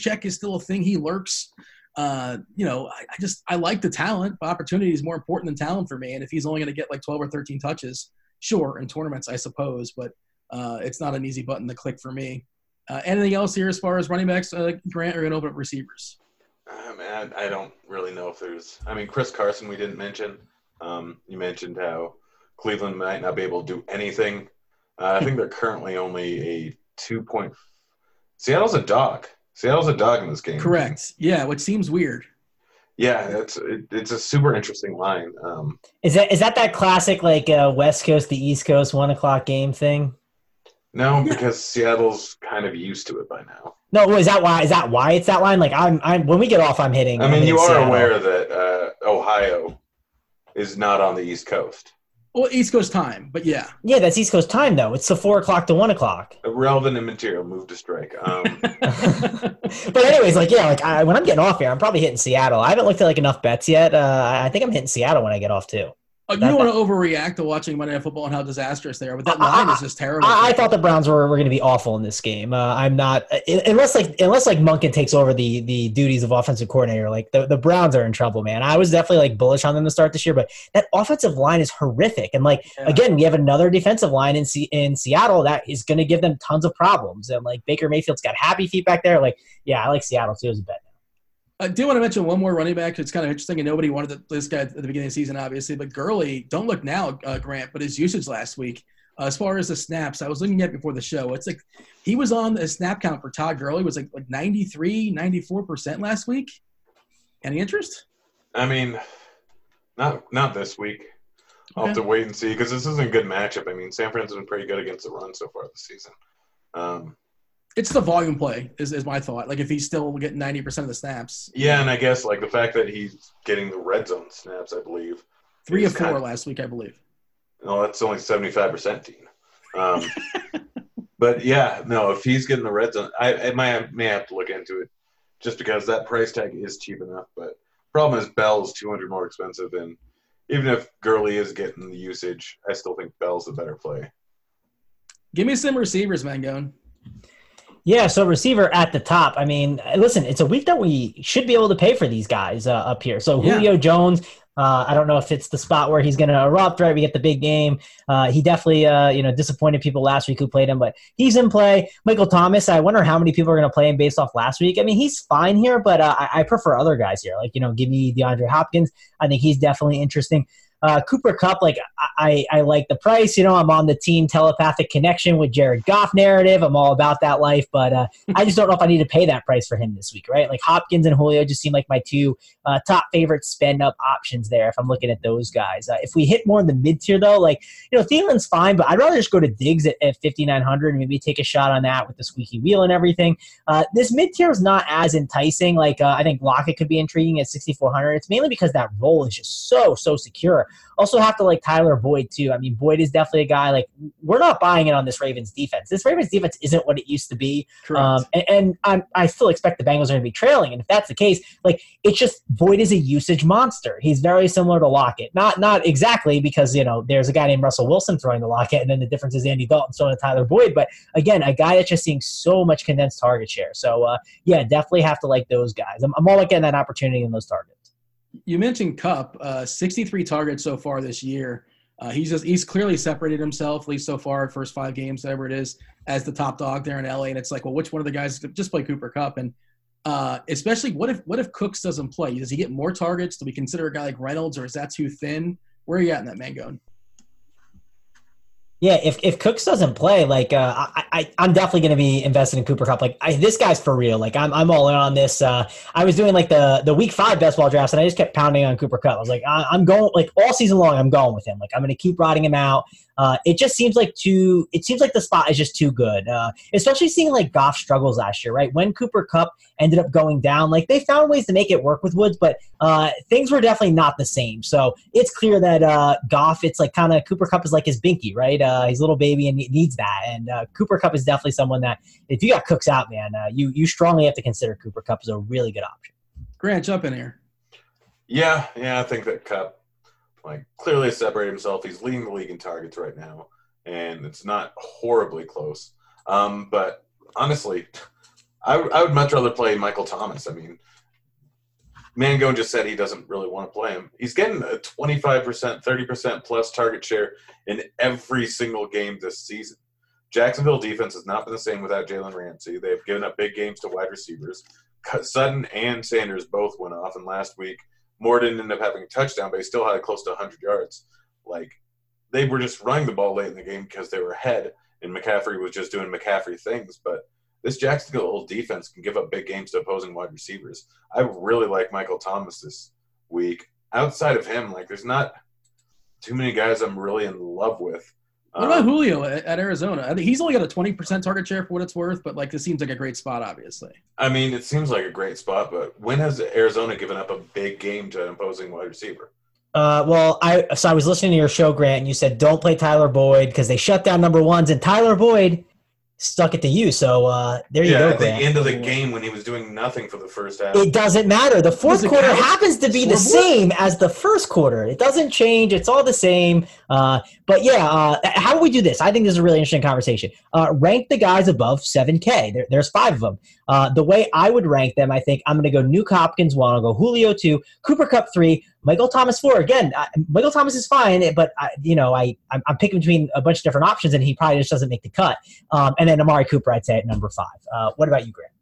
Check is still a thing. He lurks. Uh, you know, I, I just I like the talent, but opportunity is more important than talent for me. And if he's only going to get like 12 or 13 touches, sure, in tournaments, I suppose, but uh, it's not an easy button to click for me. Uh, anything else here as far as running backs, uh, Grant, or going to open up receivers? Uh, man, I don't really know if there's. I mean, Chris Carson, we didn't mention. Um, you mentioned how Cleveland might not be able to do anything. Uh, I think they're currently only a two point. Seattle's a dog. Seattle's a dog in this game. Correct. Yeah, which seems weird. Yeah, it's it, it's a super interesting line. Um, Is that is that that classic like uh, West Coast the East Coast one o'clock game thing? no, because Seattle's kind of used to it by now. No, is that why? Is that why it's that line? Like I'm, I'm when we get off, I'm hitting. I mean, hitting you are Seattle. aware that uh, Ohio is not on the East Coast. Well, East Coast time, but yeah. Yeah, that's East Coast time though. It's the four o'clock to one o'clock. Irrelevant and material. Move to strike. Um, but anyways, like yeah, like I, when I'm getting off here, I'm probably hitting Seattle. I haven't looked at like enough bets yet. Uh, I think I'm hitting Seattle when I get off too. Oh, you That- don't want to overreact to watching Monday Night Football and how disastrous they are, but that line is just terrible. I, I thought the Browns were, were going to be awful in this game. Uh, I'm not unless like unless like Monken takes over the the duties of offensive coordinator. Like the, the Browns are in trouble, man. I was definitely like bullish on them to start this year, but that offensive line is horrific. And like Yeah. again, we have another defensive line in C- in Seattle that is going to give them tons of problems. And like Baker Mayfield's got happy feet back there. Like yeah, I like Seattle too as a bet. I do want to mention one more running back. It's kind of interesting, and nobody wanted this guy at the beginning of the season, obviously. But Gurley, don't look now, uh, Grant, but his usage last week, uh, as far as the snaps, I was looking at before the show. It's like he was on the snap count for Todd Gurley was like like 93, 94 percent last week. Any interest? I mean, not not this week. I'll have to wait and see because this isn't a good matchup. I mean, San Francisco's been pretty good against the run so far this season. Um, It's the volume play, is, is my thought. Like if he's still getting ninety percent of the snaps, yeah, and I guess like the fact that he's getting the red zone snaps, I believe. three of four kind of- last week, I believe. No, that's only seventy five percent team. Um, but yeah, no, if he's getting the red zone, I, I might may have to look into it just because that price tag is cheap enough. But problem is Bell's two hundred more expensive, and even if Gurley is getting the usage, I still think Bell's the better play. Give me some receivers, Mangone. Yeah, so receiver at the top. I mean, listen, it's a week that we should be able to pay for these guys uh, up here. So Yeah. Julio Jones, Uh, I don't know if it's the spot where he's going to erupt. Right, we get the big game. Uh, he definitely, uh, you know, disappointed people last week who played him, but he's in play. Michael Thomas. I wonder how many people are going to play him based off last week. I mean, he's fine here, but uh, I, I prefer other guys here. Like, you know, give me DeAndre Hopkins. I think he's definitely interesting. Uh, Cooper Kupp, like I, I like the price. You know, I'm on the team telepathic connection with Jared Goff narrative. I'm all about that life, but uh, I just don't know if I need to pay that price for him this week, right? Like Hopkins and Julio just seem like my two uh, top favorite spend up options there. If I'm looking at those guys, uh, if we hit more in the mid tier though, like you know, Thielen's fine, but I'd rather just go to Diggs at, at 5,900 and maybe take a shot on that with the squeaky wheel and everything. Uh, this mid tier is not as enticing. Like uh, I think Lockett could be intriguing at 6,400. It's mainly because that role is just so so secure. Also have to like Tyler Boyd too. I mean, Boyd is definitely a guy like we're not buying it on this Ravens defense. This Ravens defense isn't what it used to be. Um, and, and I'm, I still expect the Bengals are going to be trailing. And if that's the case, like it's just Boyd is a usage monster. He's very similar to Lockett. Not not exactly because you know there's a guy named Russell Wilson throwing the Lockett, and then the difference is Andy Dalton throwing to Tyler Boyd. But again, a guy that's just seeing so much condensed target share. So uh, yeah, definitely have to like those guys. I'm, I'm all getting that opportunity in those targets you mentioned Kupp, uh, 63 targets so far this year. Uh, he's just he's clearly separated himself, at least so far, first five games, whatever it is, as the top dog there in LA. And it's like, well, which one of the guys just play Cooper Kupp? And uh, especially, what if what if Cooks doesn't play? Does he get more targets? Do we consider a guy like Reynolds, or is that too thin? Where are you at in that Mangone? Yeah, if, if Cooks doesn't play, like uh, I, I I'm definitely going to be invested in Cooper Kupp. Like I, this guy's for real. Like I'm I'm all in on this. Uh, I was doing like the the week five best ball drafts, and I just kept pounding on Cooper Kupp. I was like, I, am going like all season long. I'm going with him. Like I'm going to keep riding him out. Uh, it just seems like too. It seems like the spot is just too good, uh, especially seeing like Goff struggles last year. Right when Cooper Kupp ended up going down, like they found ways to make it work with Woods, but uh, things were definitely not the same. So it's clear that uh, Goff, it's like kind of Cooper Kupp is like his binky, right? Uh, he's a little baby and needs that. And uh, Cooper Kupp is definitely someone that if you got Cooks out, man, uh, you you strongly have to consider Cooper Kupp as a really good option. Grant, jump in here. Yeah, yeah, I think that Kupp like clearly separated himself. He's leading the league in targets right now, and it's not horribly close. Um, but honestly, I, I would much rather play Michael Thomas. I mean, Mangone just said he doesn't really want to play him. He's getting a 25%, 30% plus target share in every single game this season. Jacksonville defense has not been the same without Jalen Ramsey. They've given up big games to wide receivers. Sutton and Sanders both went off, and last week Moore didn't end up having a touchdown, but he still had close to 100 yards. Like they were just running the ball late in the game because they were ahead, and McCaffrey was just doing McCaffrey things. But this Jacksonville defense can give up big games to opposing wide receivers. I really like Michael Thomas this week. Outside of him, like there's not too many guys I'm really in love with. What about um, Julio at, at, Arizona? I think he's only got a 20% target share for what it's worth, but like this seems like a great spot, obviously. I mean, it seems like a great spot, but when has Arizona given up a big game to an opposing wide receiver? Uh, well, I so I was listening to your show, Grant, and you said don't play Tyler Boyd because they shut down number ones, and Tyler Boyd stuck it to you. So uh, there you yeah, go. At the end of the game when he was doing nothing for the first half. It doesn't matter. The fourth quarter count? happens to be the same as the first quarter. It doesn't change. It's all the same. Uh, but yeah, uh, how do we do this? I think this is a really interesting conversation. Uh, rank the guys above 7K. There, there's five of them. Uh, the way I would rank them, I think I'm going to go Nuk Hopkins one. I'll go Julio two, Cooper Kupp three, Michael Thomas four. Again, I, Michael Thomas is fine, but I, you know I I'm, I'm, picking between a bunch of different options, and he probably just doesn't make the cut. Um, and then Amari Cooper, I'd say at number five. Uh, what about you, Grant?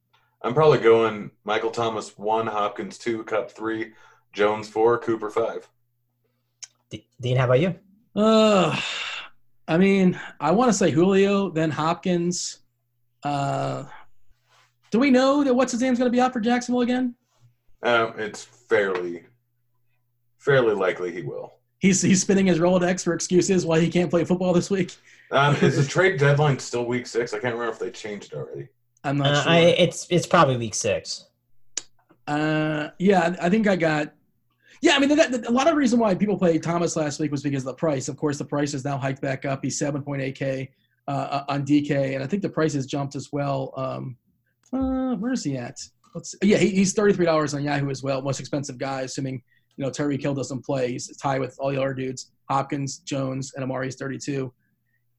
I'm probably going Michael Thomas one, Hopkins two, Kupp three, Jones four, Cooper five. Dean, how about you? Uh, I mean, I want to say Julio, then Hopkins. Uh, do we know that what's his name's going to be out for Jacksonville again? Um, it's fairly, fairly likely he will. He's he's spinning his Rolodex for excuses why he can't play football this week. Um, is the trade deadline still week six? I can't remember if they changed it already. I'm not uh, sure. I, it's it's probably week six. Uh, yeah, I think I got. Yeah, I mean, a lot of reason why people played Thomas last week was because of the price. Of course, the price is now hiked back up. He's 7.8k uh, on DK, and I think the price has jumped as well. Um, uh, where is he at? Let's. Yeah, he, he's thirty three dollars on Yahoo as well. Most expensive guy, assuming you know Tyreek Hill doesn't play. He's tied with all the other dudes: Hopkins, Jones, and Amari's thirty two.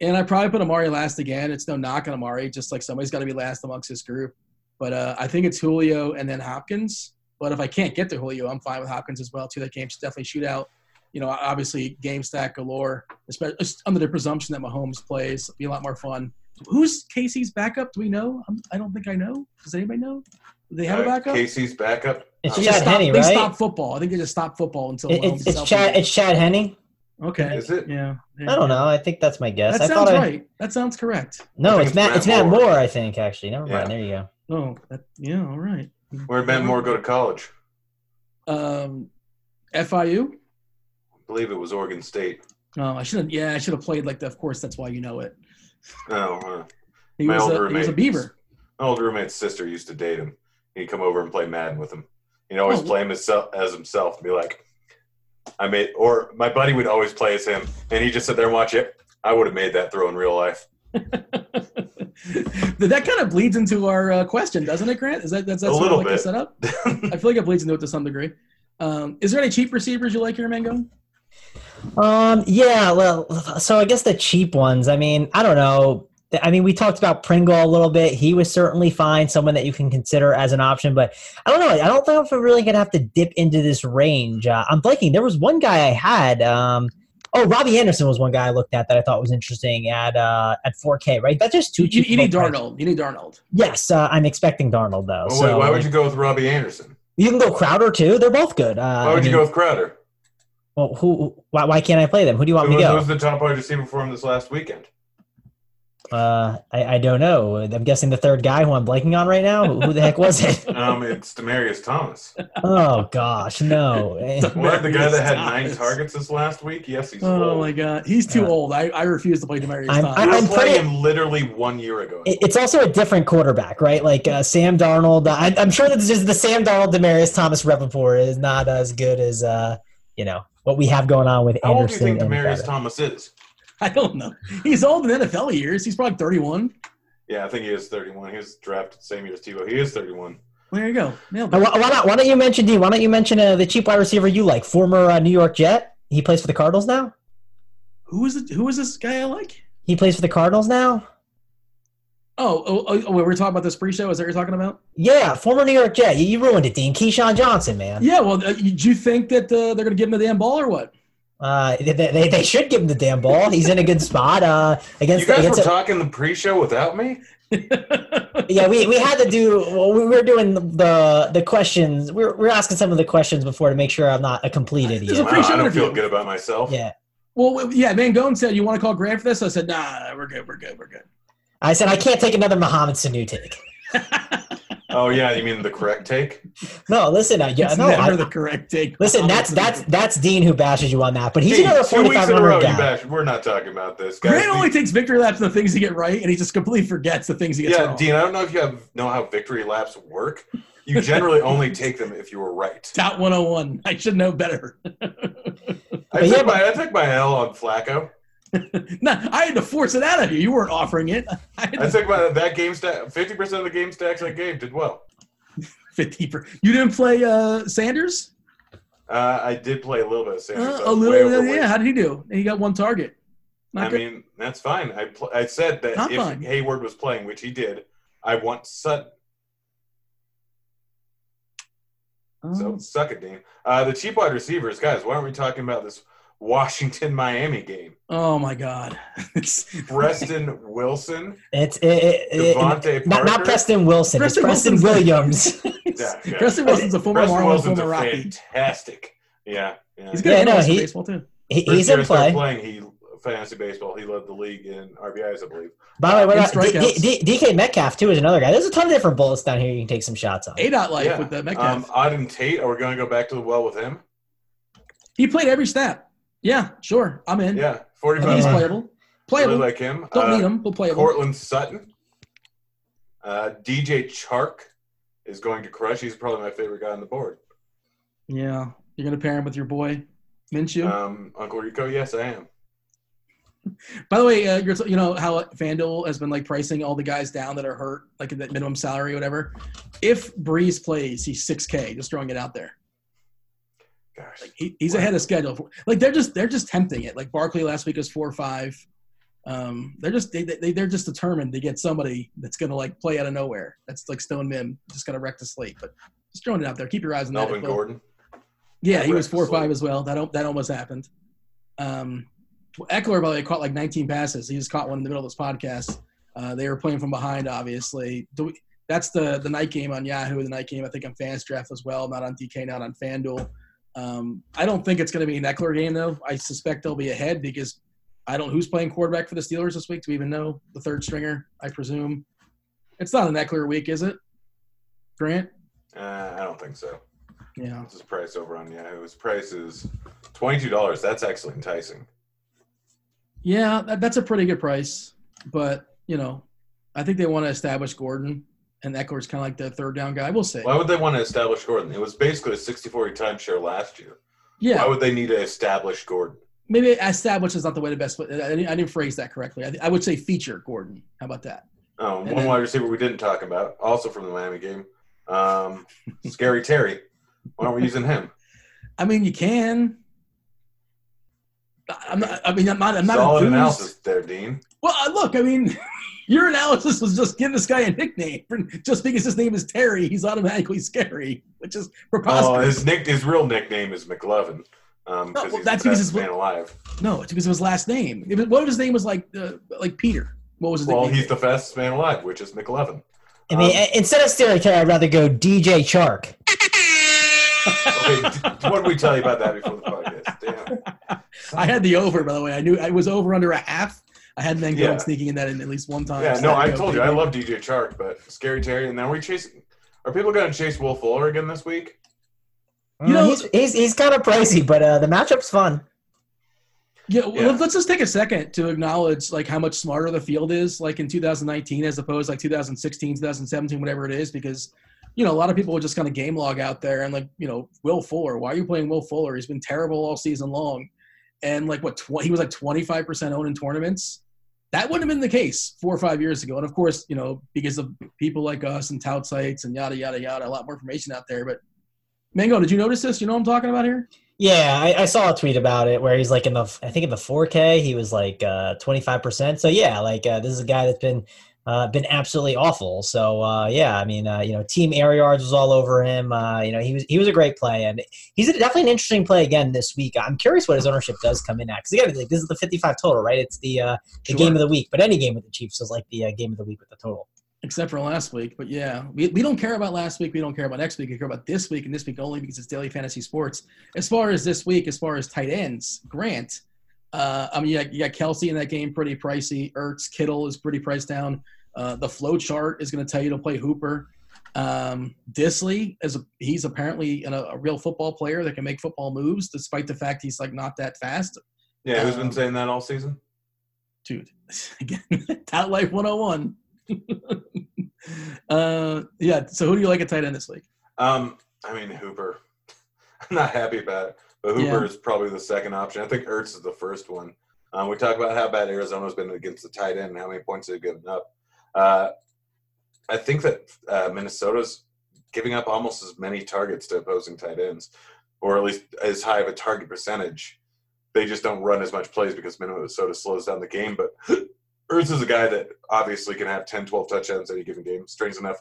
And I probably put Amari last again. It's no knock on Amari, just like somebody's got to be last amongst this group. But uh, I think it's Julio and then Hopkins. But if I can't get to Julio, I'm fine with Hopkins as well too. That game should definitely shoot out. You know, obviously game stack galore, especially under the presumption that Mahomes plays. It'll be a lot more fun. Who's Casey's backup? Do we know? I'm, I do not think I know. Does anybody know? Do they have a Uh, backup? Casey's backup. It's They Chad stopped- Henne, They right? stopped football. I think they just stopped football until It- it's, it's Chad. It's Chad Henne. Okay. Is it? Yeah. I don't know. I think that's my guess. That I sounds thought I, right. That sounds correct. No, it's it's Matt. Matt It's Matt Moore. Moore. I think actually. Never Yeah. mind. There you go. Oh, that, yeah. All right. Where did Ben Moore go to college? Um, FIU. I believe it was Oregon State. Oh, I should have. Yeah, I should have played like the. Of course, that's why you know it. Oh, uh, He My was old a, he was a. Beaver. my old roommate's sister used to date him. He'd come over and play Madden with him. He'd always Oh. play him as, as himself and be like, I made, or my buddy would always play as him, and he'd just sit there and watch it. I would have made that throw in real life. that kind of bleeds into our uh, question, doesn't it, Grant? Is that that's, that's A sort of little like the bit. setup? I feel like it bleeds into it to some degree. Um, is there any cheap receivers you like here, Mango? Um. Yeah. Well. So I guess the cheap ones. I mean, I don't know. I mean, we talked about Pringle a little bit. He was certainly fine, someone that you can consider as an option. But I don't know. I don't know if we're really gonna have to dip into this range. Uh, I'm blanking. There was one guy I had. Um. Oh, Robbie Anderson was one guy I looked at that I thought was interesting at uh at 4K. Right. That's just too You, cheap. you of a need price. Darnold. You need Darnold. Yes, uh, I'm expecting Darnold though. Oh, so wait, why would you go with Robbie Anderson? You can go Crowder too. They're both good. Uh, Why would I you go with Crowder? Well, who? Why, why can't I play them? Who do you want Who me was, to who was the top wide receiver for him this last weekend? Uh, I, I don't know. I'm guessing the third guy who I'm blanking on right now. Who, who the heck was it? Um, it's Demaryius Thomas. Oh gosh, no. What, the guy that had nine targets this last week? Yes, he's Oh old. my God, he's too Uh, old. I, I refuse to play Demaryius I'm- Thomas. I- were I'm playing him literally one year ago. It- It's also a different quarterback, right? Like uh, Sam Darnold. I, I'm sure that just the Sam Darnold, Demaryius Thomas rapport is not as good as uh, you know what we have going on with How old do you think Demaryius Thomas is? I don't know. He's old in NFL years. He's probably 31. Yeah, I think he is 31. He was drafted the same year as Tebow. He is 31. There you go. Nailed why, why not? Why don't you mention D? Why don't you mention uh, the cheap wide receiver you like, former uh, New York Jet? He plays for the Cardinals now. Who is it? Who is this guy I like? He plays for the Cardinals now. Oh, oh, oh, oh, we were talking about this pre-show. Is that what you're talking about? Yeah, former New York Jet. You, you ruined it, Dean. Keyshawn Johnson, man. Yeah. Well, uh, do you think that uh, they're going to give him the damn ball or what? Uh, they, they, they should give him the damn ball. He's in a good spot. Uh, against You against guys were against a- talking the pre-show without me? yeah, we, we had to do. Well, we were doing the the questions. We were, we were asking some of the questions before to make sure I'm not a complete There's idiot. a Wow, pre-show I don't interview. feel good about myself. Yeah, well, yeah. Van Gogh said, "You want to call Grant for this?" I said, "Nah, we're good. We're good. We're good." I said I can't take another Mohamed Sanu take. Oh yeah, you mean the correct take? No, listen, I, yeah, It's no, never I, the correct take. listen. That's that's that's Dean who bashes you on that, but he's Hey, another two weeks in a 4,500 row, you guy. bash. We're not talking about this, guys. Grant We- only takes victory laps in the things he get right, and he just completely forgets the things he gets yeah, wrong. Dean. I don't know if you have know how victory laps work. You generally only take them if you were right. Tout 101. I should know better. I took yeah, my I took my L on Flacco. no, I had to force it out of you. You weren't offering it. I I took my that game stack. Fifty percent of the game stacks I gave did well. 50 per, You didn't play uh, Sanders? Uh, I did play a little bit of Sanders. Uh, a little, yeah. How did he do? He got one target. Not I good. mean, that's fine. I pl- I said that Not if fine. Hayward was playing, which he did, I want Sutton. So Oh. suck it, Dean. Uh, the cheap wide receivers, guys. Why aren't we talking about this Washington Miami game? Oh, my God. It's- Preston Wilson, It's it, it, it- Devontae not, not Preston Wilson. Preston it's Preston Williams. Yeah, yeah. Preston Wilson's a former Preston Marlon, Wilson's former a Rocky. fantastic. Yeah, yeah. He's good Yeah, at no, fantasy he- baseball, too. He, he's in play. Playing, he fantasy baseball. He led the league in RBIs, I believe. By the way, what about D, D, DK Metcalf too is another guy. There's a ton of different bullets down here you can take some shots on. A dot life yeah. with the Metcalf. Um, Auden Tate. Are we going to go back to the well with him? he played every snap. Yeah, sure. I'm in. Yeah, I think forty-five he's hundred. playable. Really Playable. like him. Don't Uh, need him, but playable. Courtland Sutton. Uh, DJ Chark is going to crush. He's probably my favorite guy on the board. Yeah. You're going to pair him with your boy, Minshew. Um, Uncle Rico, yes, I am. By the way, uh, you're, you know how FanDuel has been like pricing all the guys down that are hurt, like at that minimum salary or whatever. If Brees plays, he's 6K. Just throwing it out there. Gosh, Like he, he's ahead of schedule. Like they're just they're just tempting it. Like Barkley last week was four or five. Um, they're just they, they they're just determined to get somebody that's gonna like play out of nowhere. That's like Stone Mim, just gonna wreck the slate. But Just throwing it out there. Keep your eyes on Melvin that. Well, Gordon. Yeah, he was four or five as well. That that almost happened. Um, Ekeler, by the way, caught like 19 passes. He just caught one in the middle of this podcast. Uh, they were playing from behind, obviously. Do we, that's the the night game on Yahoo. The night game, I think, on Fans Draft as well. Not on DK, not on FanDuel. Um, I don't think it's going to be an Ekeler game though. I suspect they'll be ahead because I don't. Who's playing quarterback for the Steelers this week? Do we even know the third stringer? I presume it's not an Ekeler week, is it? Grant? Uh, I don't think so. Yeah. What's his price over on Yahoo? His price is twenty-two dollars. That's actually enticing. Yeah, that, that's a pretty good price. But, you know, I think they want to establish Gordon, and Ekeler's kind of like the third down guy. We'll say. Why would they want to establish Gordon? It was basically a 60-40 timeshare last year. Yeah, Why would they need to establish Gordon? maybe establish is not the way to best. I didn't, I didn't phrase that correctly. I, I would say feature Gordon. How about that? Oh, And one then- wide receiver we didn't talk about, also from the Miami game. Um, Scary Terry. Why aren't we using him? I mean, you can. I'm not. I mean, I'm not. I'm not Solid enthused. analysis there, Dean. Well, uh, look. I mean, your analysis was just give this guy a nickname. Just because his name is Terry, he's automatically scary, which is Oh, preposterous. his nick, his real nickname is McLovin. Um, No, because well, he's that's the because best his- man alive. no, it's because of his last name. If it- what if his name was like uh, like Peter? What was his Well, nickname? he's the fastest man alive, which is McLovin. I mean, Um, instead of Stereo Terry, I'd rather go DJ Chark. Okay, what did we tell you about that before the podcast? Damn. I had the over, by the way. I knew I was over under a half. I had Van Yeah. Sneaking in that in at least one time. Yeah, So no, I told you I love DJ Chark, but Scary Terry, and now we chasing. Are people going to chase Will Fuller again this week? You know- he's he's, he's kind of pricey, but uh, the matchup's fun. Yeah, well, Yeah. let's just take a second to acknowledge like how much smarter the field is, like in 2019 as opposed like 2016, 2017, whatever it is, because you know a lot of people would just kind of game log out there and like you know Will Fuller. Why are you playing Will Fuller? He's been terrible all season long, and like what tw- he was like 25 percent owned in tournaments. That wouldn't have been the case four or five years ago, and of course, you know because of people like us and tout sites and yada yada yada, a lot more information out there. But Mango, did you notice this? You know what I'm talking about here? Yeah, I, I saw a tweet about it where he's like in the I think in the 4K he was like uh, 25%. So yeah, like uh, this is a guy that's been uh, been absolutely awful. So uh, yeah, I mean uh, you know team air yards was all over him. Uh, you know he was he was a great play and he's definitely an interesting play again this week. I'm curious what his ownership does come in at because again like this is the 55 total right? It's the uh, the Sure. game of the week, but any game with the Chiefs is like the uh, game of the week with the total. except for last week. But yeah, we, we don't care about last week. We don't care about next week. We care about this week and this week only because it's daily fantasy sports. As far as this week, as far as tight ends, Grant, uh, I mean, you got, you got Kelce in that game, pretty pricey. Ertz, Kittle is pretty priced down. Uh, the flow chart is going to tell you to play Hooper. Um, Dissly is a, he's apparently an, a real football player that can make football moves, despite the fact he's like not that fast. Yeah, who's been Um, saying that all season? dude again tout life 101 uh yeah so who do you like at tight end this week Um, I mean Hooper. I'm not happy about it, but Hooper Yeah. is probably the second option. I think Ertz is the first one. Um, we talk about how bad Arizona's been against the tight end and how many points they've given up. Uh, I think that uh, Minnesota's giving up almost as many targets to opposing tight ends, or at least as high of a target percentage. They just don't run as much plays because Minnesota slows down the game. But Ertz is a guy that obviously can have 10, 12 touchdowns any given game. Strange enough,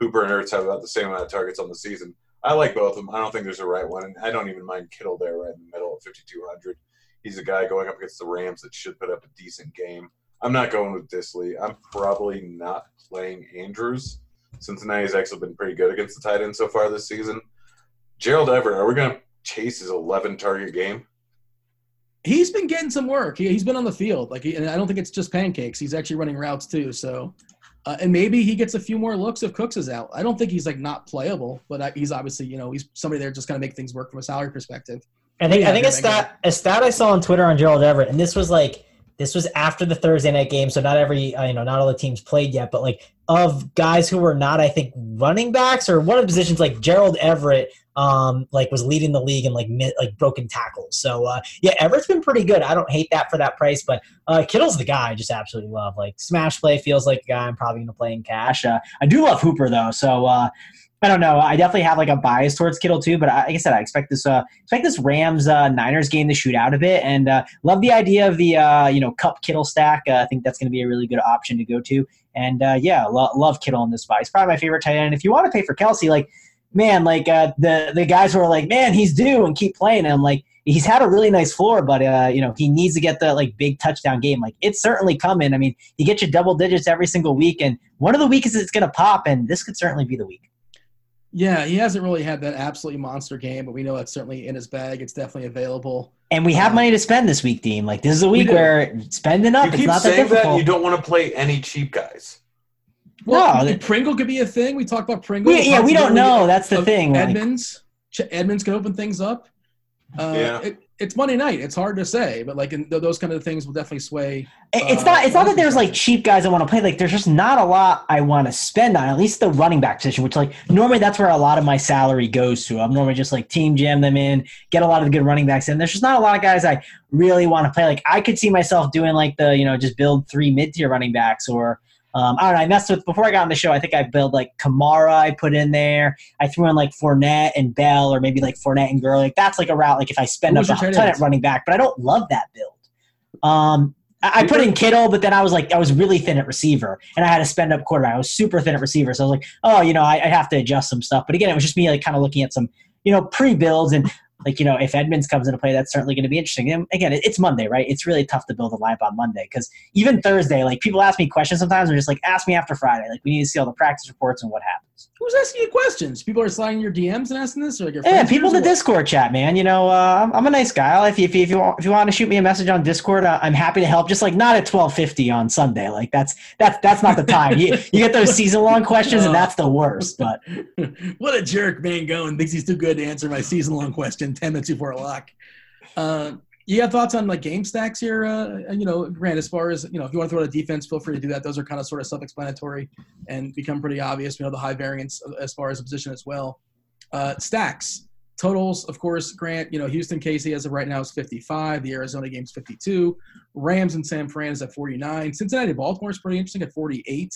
Hooper and Ertz have about the same amount of targets on the season. I like both of them. I don't think there's a right one, and I don't even mind Kittle there right in the middle at 5,200. He's a guy going up against the Rams that should put up a decent game. I'm not going with Dissly. I'm probably not playing Andrews. Cincinnati's actually been pretty good against the tight end so far this season. Gerald Everett, are we going to chase his 11 target game? he's been getting some work he, he's been on the field like he, and i don't think it's just pancakes he's actually running routes too so uh, and maybe he gets a few more looks if cooks is out i don't think he's like not playable but I, he's obviously you know he's somebody there just kind of make things work from a salary perspective I think Yeah, I think a they're stat a stat I saw on Twitter on Gerald Everett, and this was like this was after the Thursday night game, so not every uh, you know not all the teams played yet, but like of guys who were not I think running backs or one of the positions like Gerald Everett um like was leading the league in like like broken tackles. So uh yeah, Everett's been pretty good. I don't hate that for that price, but uh Kittle's the guy I just absolutely love. Like smash play feels like a guy I'm probably gonna play in cash. Uh, I do love Hooper though, so uh I don't know. I definitely have like a bias towards Kittle too, but I, like I said, I expect this uh, expect this Rams uh, Niners game to shoot out a bit, and uh, love the idea of the uh, you know Kupp Kittle stack. Uh, I think that's going to be a really good option to go to, and uh, yeah, lo- love Kittle in this spot. He's probably my favorite tight end. If you want to pay for Kelce, like man, like uh, the the guys who are like, man, he's due and keep playing him. Like he's had a really nice floor, but uh, you know he needs to get the like big touchdown game. Like it's certainly coming. I mean, he gets you double digits every single week, and one of the weeks is it's going to pop, and this could certainly be the week. Yeah, he hasn't really had that absolutely monster game, but we know that's certainly in his bag. It's definitely available. And we have Um, money to spend this week, Dean. Like this is a week do. where spending up, You it's keep not that saying that difficult. you don't want to play any cheap guys. Well, No, no, Pringle could be a thing. We talked about Pringle. We- yeah, we don't know. That's the of thing. Like, Edmonds, Ch- Edmonds could open things up. Uh, Yeah. it, it's Monday night. It's hard to say, but like in, th- those kind of things will definitely sway. It- It's Uh, not. It's not that there's like cheap guys I want to play. Like there's just not a lot I want to spend on. At least the running back position, which like normally that's where a lot of my salary goes to. I'm normally just like team jam them in, get a lot of the good running backs in. There's just not a lot of guys I really want to play. Like I could see myself doing like the you know just build three mid tier running backs or. Um, I don't know. I messed with before I got on the show. I think I built like Kamara. I put in there. I threw in like Fournette and Bell, or maybe like Fournette and Gurley. Like that's like a route. Like if I spend up a ton at running back, but I don't love that build. Um, I, I put in Kittle, but then I was like, I was really thin at receiver, and I had to spend up quarterback. I was super thin at receiver, so I was like, oh, you know, I, I have to adjust some stuff. But again, it was just me like kind of looking at some, you know, pre builds and like you know, if Edmonds comes into play, that's certainly going to be interesting. And again, it's Monday, right? It's really tough to build a lineup on Monday because even Thursday, like people ask me questions sometimes, they're just like, ask me after Friday. Like we need to see all the practice reports and what happens. Who's asking you questions? People are sliding your DMs and asking this, or like your Yeah, people in the? Discord chat, man. You know, uh, I'm, a nice guy. If you, if you, if you want, if you want to shoot me a message on Discord, uh, I'm happy to help. Just like not at 12:50 on Sunday. Like that's that's that's not the time. You you get those season long questions, and that's the worst. But what a jerk, Van Gogh thinks he's too good to answer my season long question 10 minutes before a lock. Uh, you got thoughts on like game stacks here? Uh, you know, Grant, as far as, you know, if you want to throw out a defense, feel free to do that. Those are kind of sort of self explanatory and become pretty obvious. We know the high variance as far as position as well. Uh, stacks, totals, of course, Grant, you know, Houston Casey as of right now is 55. The Arizona game's 52. Rams and San Fran is at 49. Cincinnati Baltimore is pretty interesting at 48.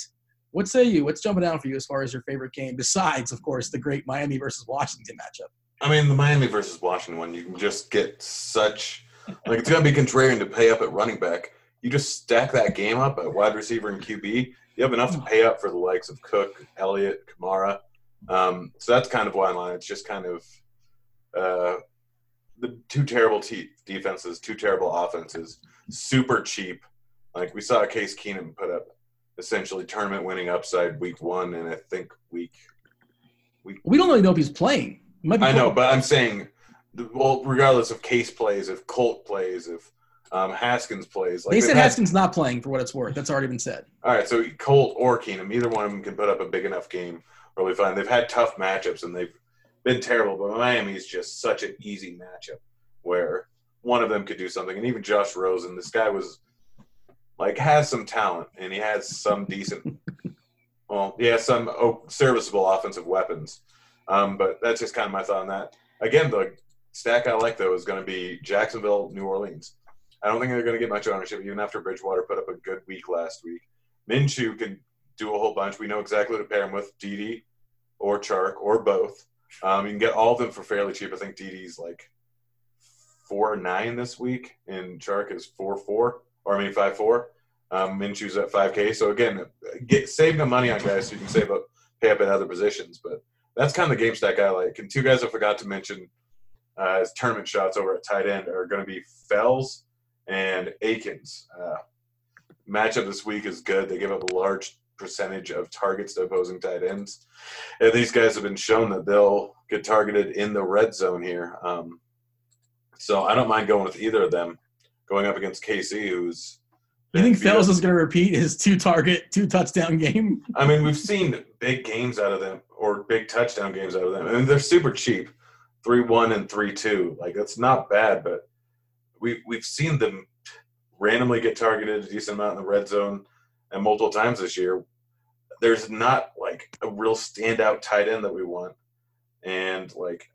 What say you? What's jumping out for you as far as your favorite game, besides, of course, the great Miami versus Washington matchup? I mean, the Miami versus Washington one, you can just get such like it's gonna be contrarian to pay up at running back. You just stack that game up at wide receiver and QB. You have enough to pay up for the likes of Cook, Elliott, Kamara. Um, so that's kind of why I'm on. It's just kind of uh, the two terrible te- defenses, two terrible offenses, super cheap. Like we saw Case Keenum put up essentially tournament winning upside week one, and I think week We don't really know if he's playing. Might be I know, but I'm saying, well, regardless of Case plays, if Colt plays, if um, Haskins plays, like they said Haskins not playing for what it's worth. That's already been said. All right, so Colt or Keenum, either one of them can put up a big enough game, really fine. They've had tough matchups and they've been terrible, but Miami is just such an easy matchup where one of them could do something. And even Josh Rosen, this guy was like has some talent and he has some decent, well, he has some serviceable offensive weapons. Um, but that's just kind of my thought on that. Again, the stack I like though is going to be Jacksonville, New Orleans. I don't think they're going to get much ownership, even after Bridgewater put up a good week last week. Minshew can do a whole bunch. We know exactly to pair him with: Dede or Chark or both. Um, you can get all of them for fairly cheap. I think Dede's like four nine this week, and Chark is four four, or I mean five four. Um, Minshew's at five K. So again, get save the money on guys so you can save up, pay up at other positions. But that's kind of the game stack I like. And two guys I forgot to mention uh, as tournament shots over at tight end are going to be Fells and Akins. Uh, matchup this week is good. They give up a large percentage of targets to opposing tight ends. And these guys have been shown that they'll get targeted in the red zone here. Um, so I don't mind going with either of them going up against KC, who's. You think Fells is going to repeat his two target, two touchdown game? I mean, we've seen big games out of them or big touchdown games out of them. I mean, they're super cheap, three one and three two. Like that's not bad, but we we've seen them randomly get targeted a decent amount in the red zone and multiple times this year. There's not like a real standout tight end that we want, and like,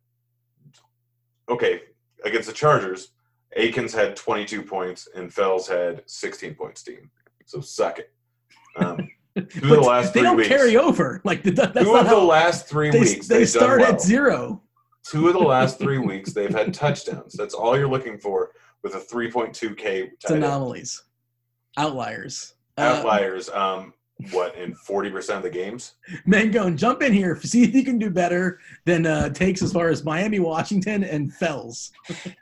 okay, against the Chargers, Akins had 22 points and Fells had 16 points. Team, so suck it. Um, the last they three don't weeks. carry over. Like the, that's not of the last three they, weeks they they've start well. at zero. Two of the last three weeks they've had touchdowns. That's all you're looking for with a 3.2k It's anomalies, outliers. Uh, outliers. Um, what in forty percent of the games. Mangone, jump in here. See if you can do better than uh, takes as far as Miami, Washington, and Fells.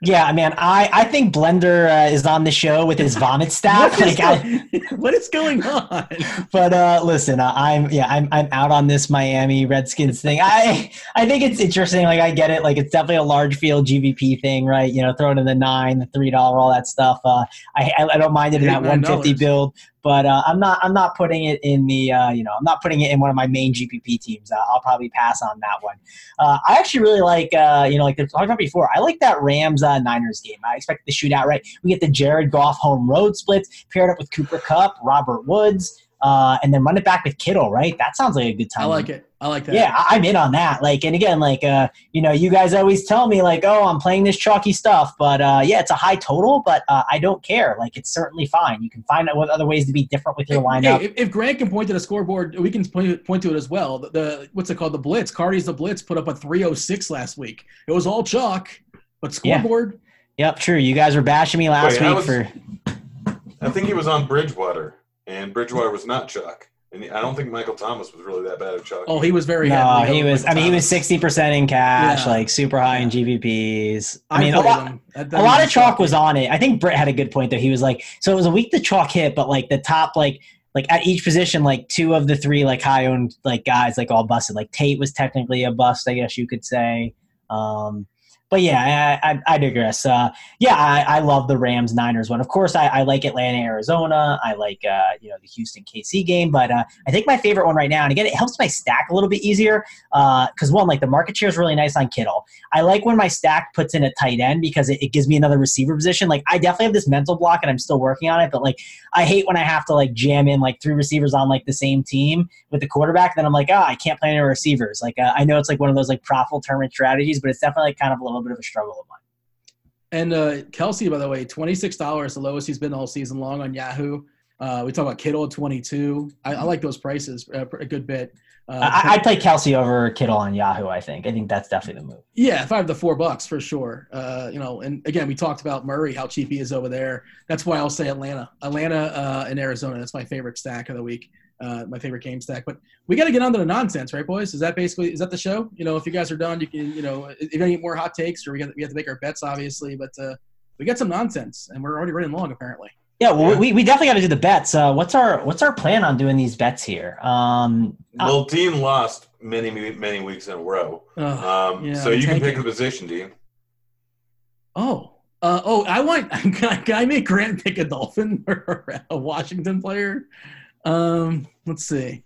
Yeah, man, I, I think Blender uh, is on the show with his vomit staff. What is, like, I, going, what is going on? but uh, listen, uh, I'm yeah, I'm I'm out on this Miami Redskins thing. I I think it's interesting. Like I get it. Like it's definitely a large field GPP thing, right? You know, throw it in the nine, the three dollar, all that stuff. Uh, I I don't mind it in that $8, one fifty build, but uh, I'm not I'm not putting it in the uh, you know I'm not putting it in one of my main GPP teams. Uh, I'll probably pass on that one. Uh, I actually really like uh, you know like we talked about before. I like that Rams uh, Niners game. I expect the shootout. Right, we get the Jared Goff home road splits paired up with Cooper Kupp, Robert Woods. Uh, and then run it back with Kittle, right? That sounds like a good time. I like it. I like that. Yeah, I- I'm in on that. Like, and again, like, uh, you know, you guys always tell me, like, oh, I'm playing this chalky stuff, but uh, yeah, it's a high total, but uh, I don't care. Like, it's certainly fine. You can find out what other ways to be different with your lineup. Hey, if, if Grant can point to the scoreboard, we can point, point to it as well. The, the what's it called? The Blitz. Cardi's the Blitz put up a 306 last week. It was all chalk, but Yeah. scoreboard. Yep, true. You guys were bashing me last Wait, I week was- for. I think he was on Bridgewater, and Bridgewater was not chalk. And I don't think Michael Thomas was really that bad at chalk. Oh, he was very. No, heavily he was. I mean, he was sixty percent in cash, Yeah. like super high in GVPs. I mean, a lot, a lot of even chalk was on it. I think Britt had a good point though. He was like, so it was a week the chalk hit, but like the top like like at each position, like two of the three like high owned like guys like all busted. Like Tate was technically a bust, I guess you could say. Um, but yeah, I, I, I digress. Uh, yeah, I, I love the Rams Niners one. Of course, I, like Atlanta Arizona. I like uh, you know the Houston KC game, but uh, I think my favorite one right now, and again, it helps my stack a little bit easier because one, like the market share is really nice on Kittle. I like when my stack puts in a tight end because it, it gives me another receiver position. Like I definitely have this mental block, and I'm still working on it. But like I hate when I have to like jam in like three receivers on like the same team with the quarterback. Then I'm like, oh, I can't play any receivers. Like uh, I know it's like one of those like profitable tournament strategies, but it's definitely kind of a little bit of a struggle of mine. And uh, Kelce, by the way, twenty six dollars, the lowest he's been all season long on Yahoo. Uh, we talk about Kittle at twenty two. I, I like those prices uh, a good bit. Uh, I, I'd play Kelce over Kittle on Yahoo. I think. I think that's definitely the move. Yeah, if I have the four bucks for sure. Uh, you know, and again, we talked about Murray, how cheap he is over there. That's why I'll say Atlanta, Atlanta, uh, and Arizona. That's my favorite stack of the week. Uh, my favorite game stack. But we got to get on to the nonsense, right, boys? Is that basically is that the show? You know, if you guys are done, you can, you know, if you need more hot takes, or we got we have to make our bets, obviously. But uh, we got some nonsense, and we're already running long, apparently. Yeah, well, Yeah. we, we definitely got to do the bets. Uh, what's our what's our plan on doing these bets here? Um, Well, Dean lost many, many, many weeks in a row. Ugh. Um, Yeah, so I'm you can pick tanking. the position, Dean. Oh. Uh, oh, I want. Can I, can I make Grant pick a Dolphin or a Washington player? Um, let's see.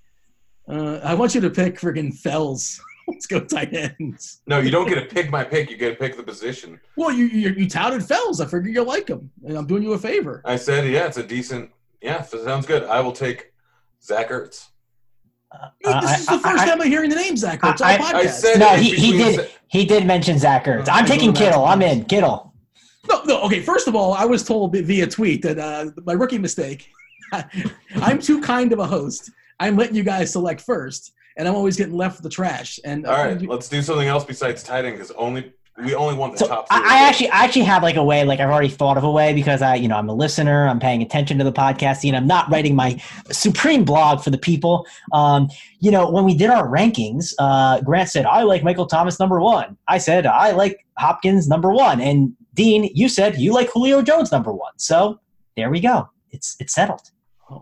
Uh, I want you to pick friggin' Fells. Let's go tight ends. No, you don't get to pick my pick. You get to pick the position. Well, you you, you touted Fells. I figured you'll like him, and I'm doing you a favor. I said, yeah, it's a decent. Yeah, that sounds good. I will take Zach Ertz. Dude, this I- is the I- first I- time I'm hearing the name Zach. It's all I- podcast. I said No, he- he did. Za- he did mention Zach Ertz. I'm taking go Kittle. I'm in Kittle. No, no. Okay, first of all, I was told via tweet that uh, my rookie mistake. I'm too kind of a host. I'm letting you guys select first, and I'm always getting left with the trash. And All right, let's do something else besides tight end because only we only want the So top. I, three. I actually, I actually have like a way, like I've already thought of a way because I, you know, I'm a listener. I'm paying attention to the podcast and I'm not writing my supreme blog for the people. Um, you know, when we did our rankings, uh, Grant said I like Michael Thomas number one. I said I like Hopkins number one, and Dean, you said you like Julio Jones number one. So there we go. It's it's settled.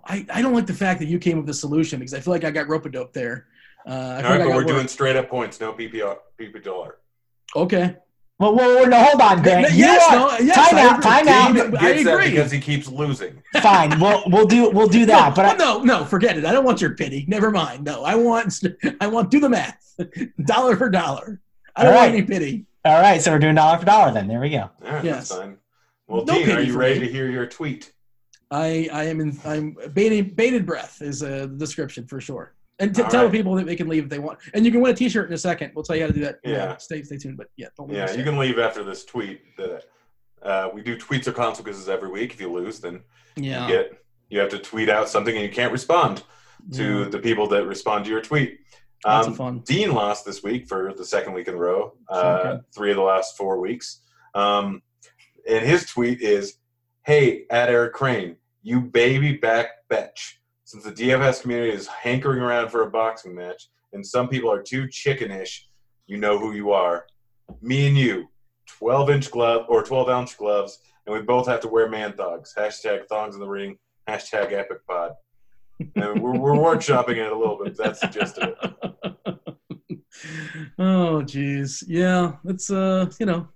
I, I don't like the fact that you came up with the solution because I feel like I got rope a dope there. Uh, I All feel like I but we're doing straight up points, no PPR, PPR. Dollar. Okay. Well, well, well, no, hold on, Grant. You yes, are- no, yes, time I out, agree. time out. Dean, Gets I that agree. because he keeps losing. Fine, we'll we'll do we'll do that. no, but I, no, no, forget it. I don't want your pity. Never mind. No, I want, I want do the math, dollar for dollar. I don't All want any pity. all right, so we're doing dollar for dollar then. There we go. All right, Yes. that's fine. Well, No Dean, are you ready me. to hear your tweet? I, I am in, I'm bated, bated breath is a description for sure. And t- tell right. people that they can leave if they want. And you can win a T-shirt in a second. We'll tell you how to do that. Yeah. stay, stay tuned. But yeah, don't leave Yeah, you can leave after this tweet. The, uh, we do tweets or consequences every week. If you lose, then Yeah. you get you have to tweet out something and you can't respond to the people that respond to your tweet. Um. Dean lost this week for the second week in a row, uh, Shocking. three of the last four weeks. Um, and his tweet is, "Hey, at Eric Crane, you baby back betch. since the DFS community is hankering around for a boxing match, and some people are too chickenish, you know who you are. Me and you, 12 inch glove or 12 ounce gloves, and we both have to wear man thogs. Hashtag thongs in the ring. Hashtag epic pod. And we're, we're workshopping it a little bit. That's the gist of it. oh, geez, yeah, it's uh, you know,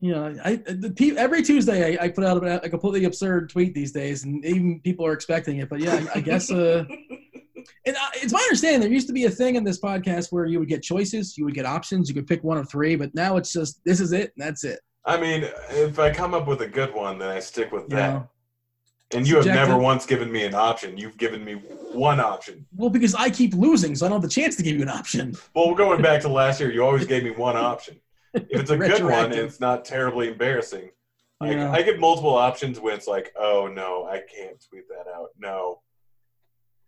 yeah, I the, every Tuesday I, I put out a, a completely absurd tweet these days, and even people are expecting it. But yeah, I, I guess uh, and uh, it's my understanding there used to be a thing in this podcast where you would get choices, you would get options, you could pick one of three, but now it's just this is it, and that's it. I mean, if I come up with a good one, then I stick with that. Yeah. And you have never once given me an option. You've given me one option. Well, because I keep losing, so I don't have the chance to give you an option. Well, going back to last year, you always gave me one option. If it's a good one it's not terribly embarrassing, I, Yeah. I get multiple options when it's like, oh no, I can't tweet that out. No.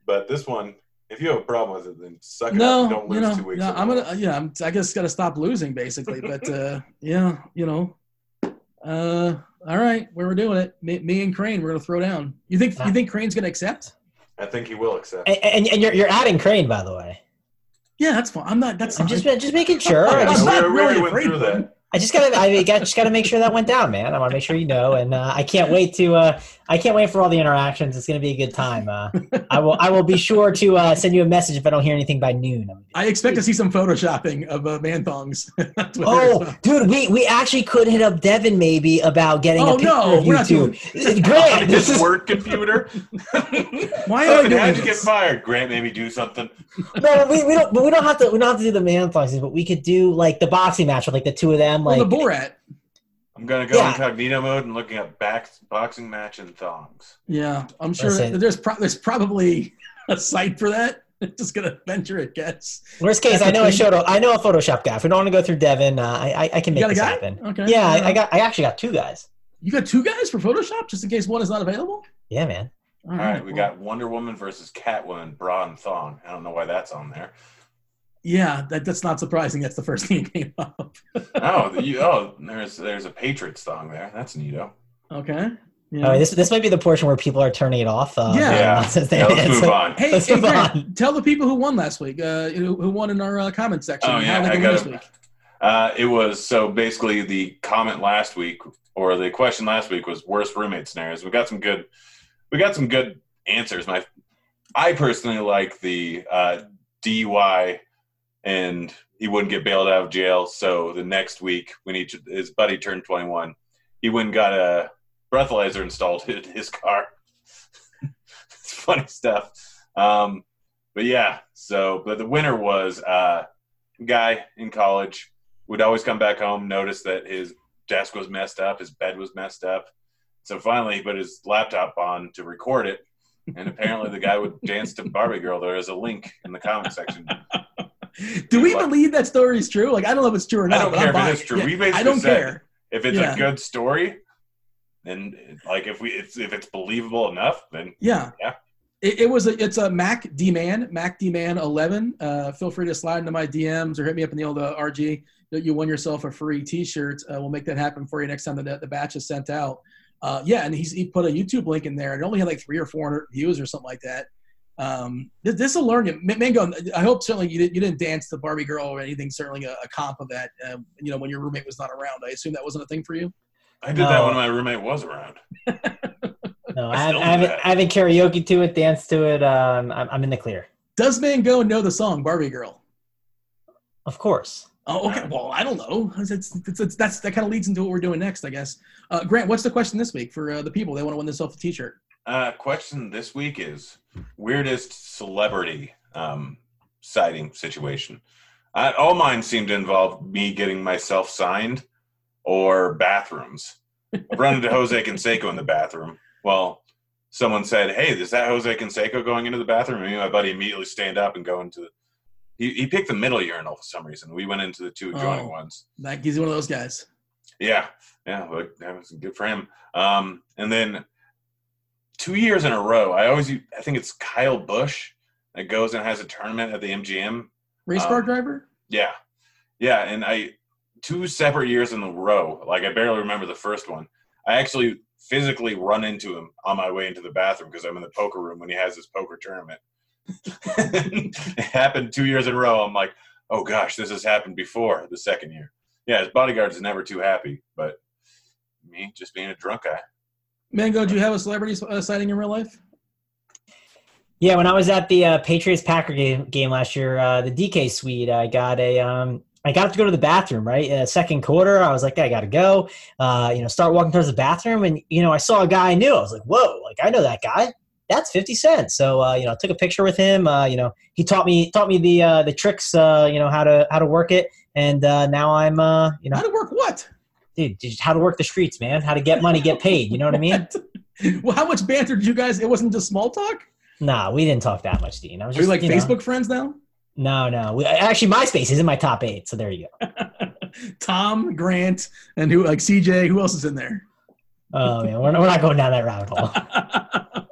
But this one, if you have a problem with it, then suck it up no, and don't you lose know, two weeks. yeah, in a I'm gonna, yeah, I'm, I guess got to stop losing basically. But uh, yeah, you know, uh, all right, where we're doing it, me, me and Crane, we're gonna throw down. You think you think Crane's gonna accept? I think he will accept. And, and, and you're, you're adding Crane, by the way. Yeah, that's fine. I'm not. That's I'm fine. just just making sure. I Yeah, just, we, not we really went afraid through of that. Him. I just gotta I got, just gotta make sure that went down, man. I want to make sure you know, and uh, I can't wait to uh, I can't wait for all the interactions. It's gonna be a good time. Uh, I will I will be sure to uh, send you a message if I don't hear anything by noon. I expect to see some photoshopping of uh, man thongs. on Twitter as Oh, well. dude, we, we actually could hit up Devin maybe about getting Oh, a picture no, of we're you not two. doing- Grant, this is work computer. why am I doing how'd you get fired? Grant made me do something. no, we, we don't but we don't have to we don't have to do the man thongs, but we could do like the boxing match with like the two of them. Well, Like the Borat. I'm gonna go Yeah. incognito mode and looking at back boxing match and thongs. Yeah, I'm sure Listen. that there's pro- there's probably a site for that. Just gonna venture a guess. worst case, I know a showed I know a Photoshop guy. If we don't want to go through Devin, uh, I, I I can You make got a this guy? happen. Okay. Yeah, I, Uh, I got I actually got two guys. You got two guys for Photoshop, just in case one is not available. Yeah, man. All right, we got Wonder Woman versus Catwoman, bra and thong. I don't know why that's on there. Yeah, that, that's not surprising. That's the first thing that came up. Oh, you, oh, there's there's a Patriots song there. That's neato. Okay. Yeah. Oh, this this might be the portion where people are turning it off. Uh, Yeah. Yeah. they- Now let's move on. hey, Let's hey move Grant, on. tell the people who won last week, uh, who, who won in our uh, comment section, Oh, yeah, I got this it. week. Uh, it was so basically the comment last week or the question last week was worst roommate scenarios. We got some good, we got some good answers. My, I personally like the uh, DUI, and he wouldn't get bailed out of jail. So the next week when he his buddy turned twenty one, he went and got a breathalyzer installed in his car. it's funny stuff. Um, but yeah, so but the winner was uh, a guy in college would always come back home, notice that his desk was messed up, his bed was messed up. So finally, he put his laptop on to record it, and apparently the guy would dance to Barbie Girl. There is a link in the comment section. Do we believe that story is true? Like, I don't know if it's true or not. I don't care I'm if it buying is true. Yeah, We basically I don't said- care. If it's Yeah. a good story, then like if we it's, if it's believable enough, then Yeah. Yeah. It, it was a, it's a Mac D Man, Mac D Man 11. Uh, feel free to slide into my DMs or hit me up in the old uh, RG. that You won yourself a free T-shirt. Uh, we'll make that happen for you next time the, the batch is sent out. Uh, yeah, and he's, he put a YouTube link in there. It only had like three or four hundred views or something like that. Um, this will learn you, Ma- Mango. I hope certainly you didn't, you didn't dance the Barbie girl or anything. Certainly a, a comp of that. Um, you know, when your roommate was not around. I assume that wasn't a thing for you. I did that when my roommate was around. No, I I, haven't, I, haven't. I haven't karaoke to it, dance to it. Um, I'm, I'm in the clear. Does Mango know the song Barbie Girl? Of course. Oh, okay. Well, I don't know. It's, it's, it's, it's- that's that kind of leads into what we're doing next, I guess. Uh, Grant, what's the question this week for uh, the people? They want to win this themselves a T-shirt. Uh, question this week is weirdest celebrity um, sighting situation. Uh, all mine seem to involve me getting myself signed or bathrooms. I've run into Jose Canseco in the bathroom. Well, someone said, "Hey, is that Jose Canseco going into the bathroom?" And me and my buddy immediately stand up and go into. He, he picked the middle urinal for some reason. We went into the two adjoining Oh. ones. That he's one of those guys. Yeah, yeah, that was good for him. Um, and then two years in a row, I always, I think it's Kyle Busch that goes and has a tournament at the MGM. Race Um, car driver. Yeah, yeah, and I two separate years in a row. Like I barely remember the first one. I actually physically run into him on my way into the bathroom because I'm in the poker room when he has his poker tournament. it happened two years in a row. I'm like, oh gosh, this has happened before the second year. Yeah, his bodyguard is never too happy, but me just being a drunk guy. Mango, do you have a celebrity uh, sighting in real life? Yeah, when I was at the uh, Patriots Packer game, game last year, uh, the DK suite, I got a um, I got to go to the bathroom. Right, uh, second quarter, I was like, I got to go. Uh, you know, start walking towards the bathroom, and you know, I saw a guy I knew. I was like, whoa, like I know that guy. That's fifty cents. So uh, you know, I took a picture with him. Uh, you know, he taught me taught me the uh, the tricks. Uh, you know how to how to work it, and uh, now I'm uh, you know How to work what? Dude, just how to work the streets, man. How to get money, get paid. You know what I mean? well, how much banter did you guys? It wasn't just small talk. Nah, we didn't talk that much, Dean. I was Are you just like you know- Facebook friends now? No, no. We, actually, MySpace is in my top eight, so there you go. Tom, Grant, and who like CJ? Who else is in there? Oh man, we're not, we're not going down that rabbit hole.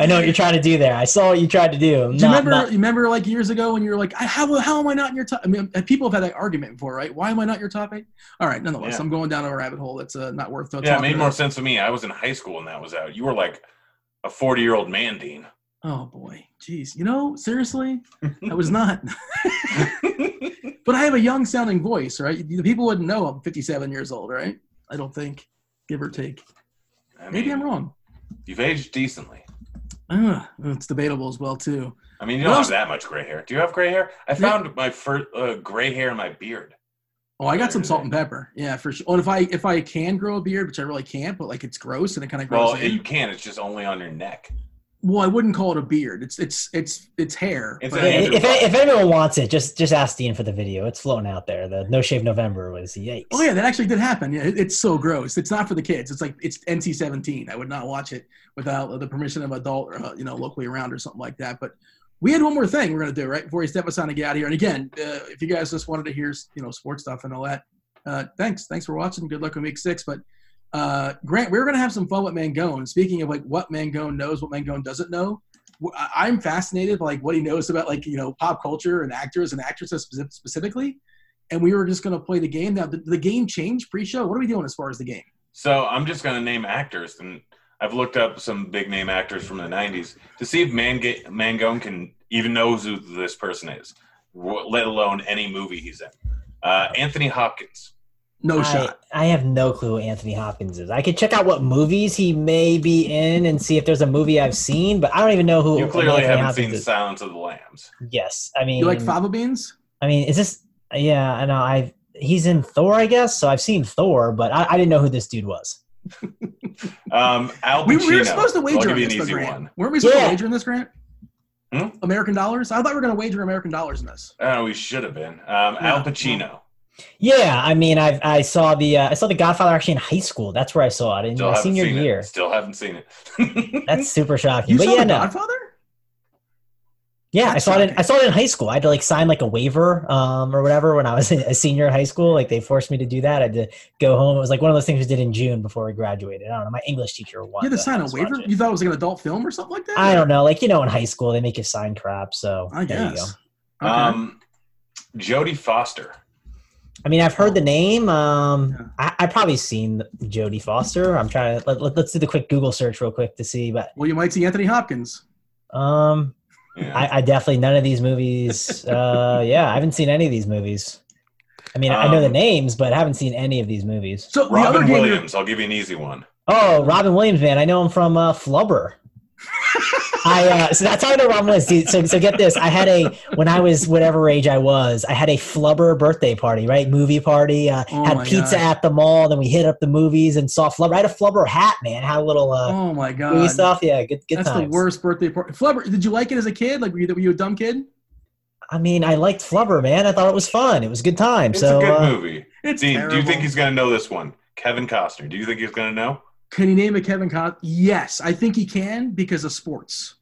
I know what you're trying to do there. I saw what you tried to do. I'm Do you not- remember? not- you remember like years ago when you were like, I- "How how am I not in your top?" I mean, people have had that argument before, right? Why am I not your top eight? All right, nonetheless, Yeah. I'm going down a rabbit hole that's uh, not worth. Yeah, it talking made more sense to me. I was in high school when that was out. You were like a 40 year old man, Dean. Oh boy, jeez, you know, seriously, I was not. but I have a young sounding voice, right? The people wouldn't know I'm 57 years old, right? I don't think, give or take. I Maybe I'm wrong. You've aged decently. Uh, it's debatable as well too. I mean, you don't have that much gray hair. Do you have gray hair? I found my first uh, gray hair in my beard. Oh, I got some salt and pepper. Yeah, for sure. And if I if I can grow a beard, which I really can't, but like it's gross and it kind of grows Well, in. you can. It's just only on your neck. Well, I wouldn't call it a beard. It's it's it's it's hair. It's if, if, if anyone wants it, just just ask Dean for the video. It's floating out there. The No Shave November was yikes. oh yeah, that actually did happen. Yeah, it, it's so gross. It's not for the kids. It's like it's NC-17. I would not watch it without the permission of adult, uh, you know, locally around or something like that. But we had one more thing we're gonna do right before you step us on and get out of here. And again, uh, if you guys just wanted to hear, you know, sports stuff and all that, uh, thanks. Thanks for watching. Good luck in week six. But uh, Grant, we're gonna have some fun with Mangone. Speaking of like what Mangone knows, what Mangone doesn't know. I'm fascinated by like what he knows about like you know pop culture and actors and actresses specifically. And we were just going to play the game. Now, the game change pre-show? What are we doing as far as the game? So I'm just going to name actors, and I've looked up some big name actors from the '90s to see if Manga- Mangone can even knows who this person is, let alone any movie he's in. Uh, Anthony Hopkins. No I, shot. I have no clue who Anthony Hopkins is. I could check out what movies he may be in and see if there's a movie I've seen, but I don't even know who. You clearly Anthony haven't Hopkins seen is. Silence of the Lambs. Yes, I mean, You like fava beans? I mean, is this? Yeah, I know. I he's in Thor, I guess. So I've seen Thor, but I, I didn't know who this dude was. Um, Al We, Pacino. we were supposed to wager on this, an easy Grant. one. Weren't we supposed Yeah. to wager in this, Grant? Hmm? American dollars? I thought we were going to wager American dollars in this. Oh, we should have been. Um, Al Pacino. Yeah, I mean, I I saw the uh, I saw the Godfather actually in high school. That's where I saw it in my senior year. it. Still haven't seen it. That's super shocking. You but saw yeah, The no. Godfather? Yeah, I That's saw it. In. I saw it in high school. I had to like sign like a waiver, um, or whatever when I was a senior in high school. Like they forced me to do that. I had to go home. It was like one of those things we did in June before we graduated. I don't know. My English teacher You wanted had to sign a waiver? watch. You thought it was like an adult film or something like that? I don't know. Like you know, in high school they make you sign crap. So I there you go. guess. Okay. um, Jodie Foster. I mean, I've heard the name. Um, Yeah. I, I've probably seen Jodie Foster. I'm trying to let, let, us do the quick Google search real quick to see. But well, you might see Anthony Hopkins. um, Yeah. I, I definitely none of these movies. Uh, yeah, I haven't seen any of these movies. I mean, I know the Um, names, but I haven't seen any of these movies. So the other Robin game Williams. I'll give you an easy one. Oh, Robin Williams, man, I know him from uh, Flubber. I uh, so that's how I know Robin Williams. Dude, so so get this, I had a when I was whatever age I was, I had a Flubber birthday party, right? Movie party. Uh, Oh had pizza God. at the mall. Then we hit up the movies and saw Flubber. I had a Flubber hat, man. Had a little uh, oh my god. movie stuff. Yeah, good good That's times. the worst birthday party. Flubber, did you like it as a kid? Like were you, were you a dumb kid? I mean, I liked Flubber, man. I thought it was fun. It was a good time. It's so a good uh, movie. It's Dean, do you think he's going to know this one? Kevin Costner. Do you think he's going to know? Can he name a Kevin Costner? Yes, I think he can because of sports.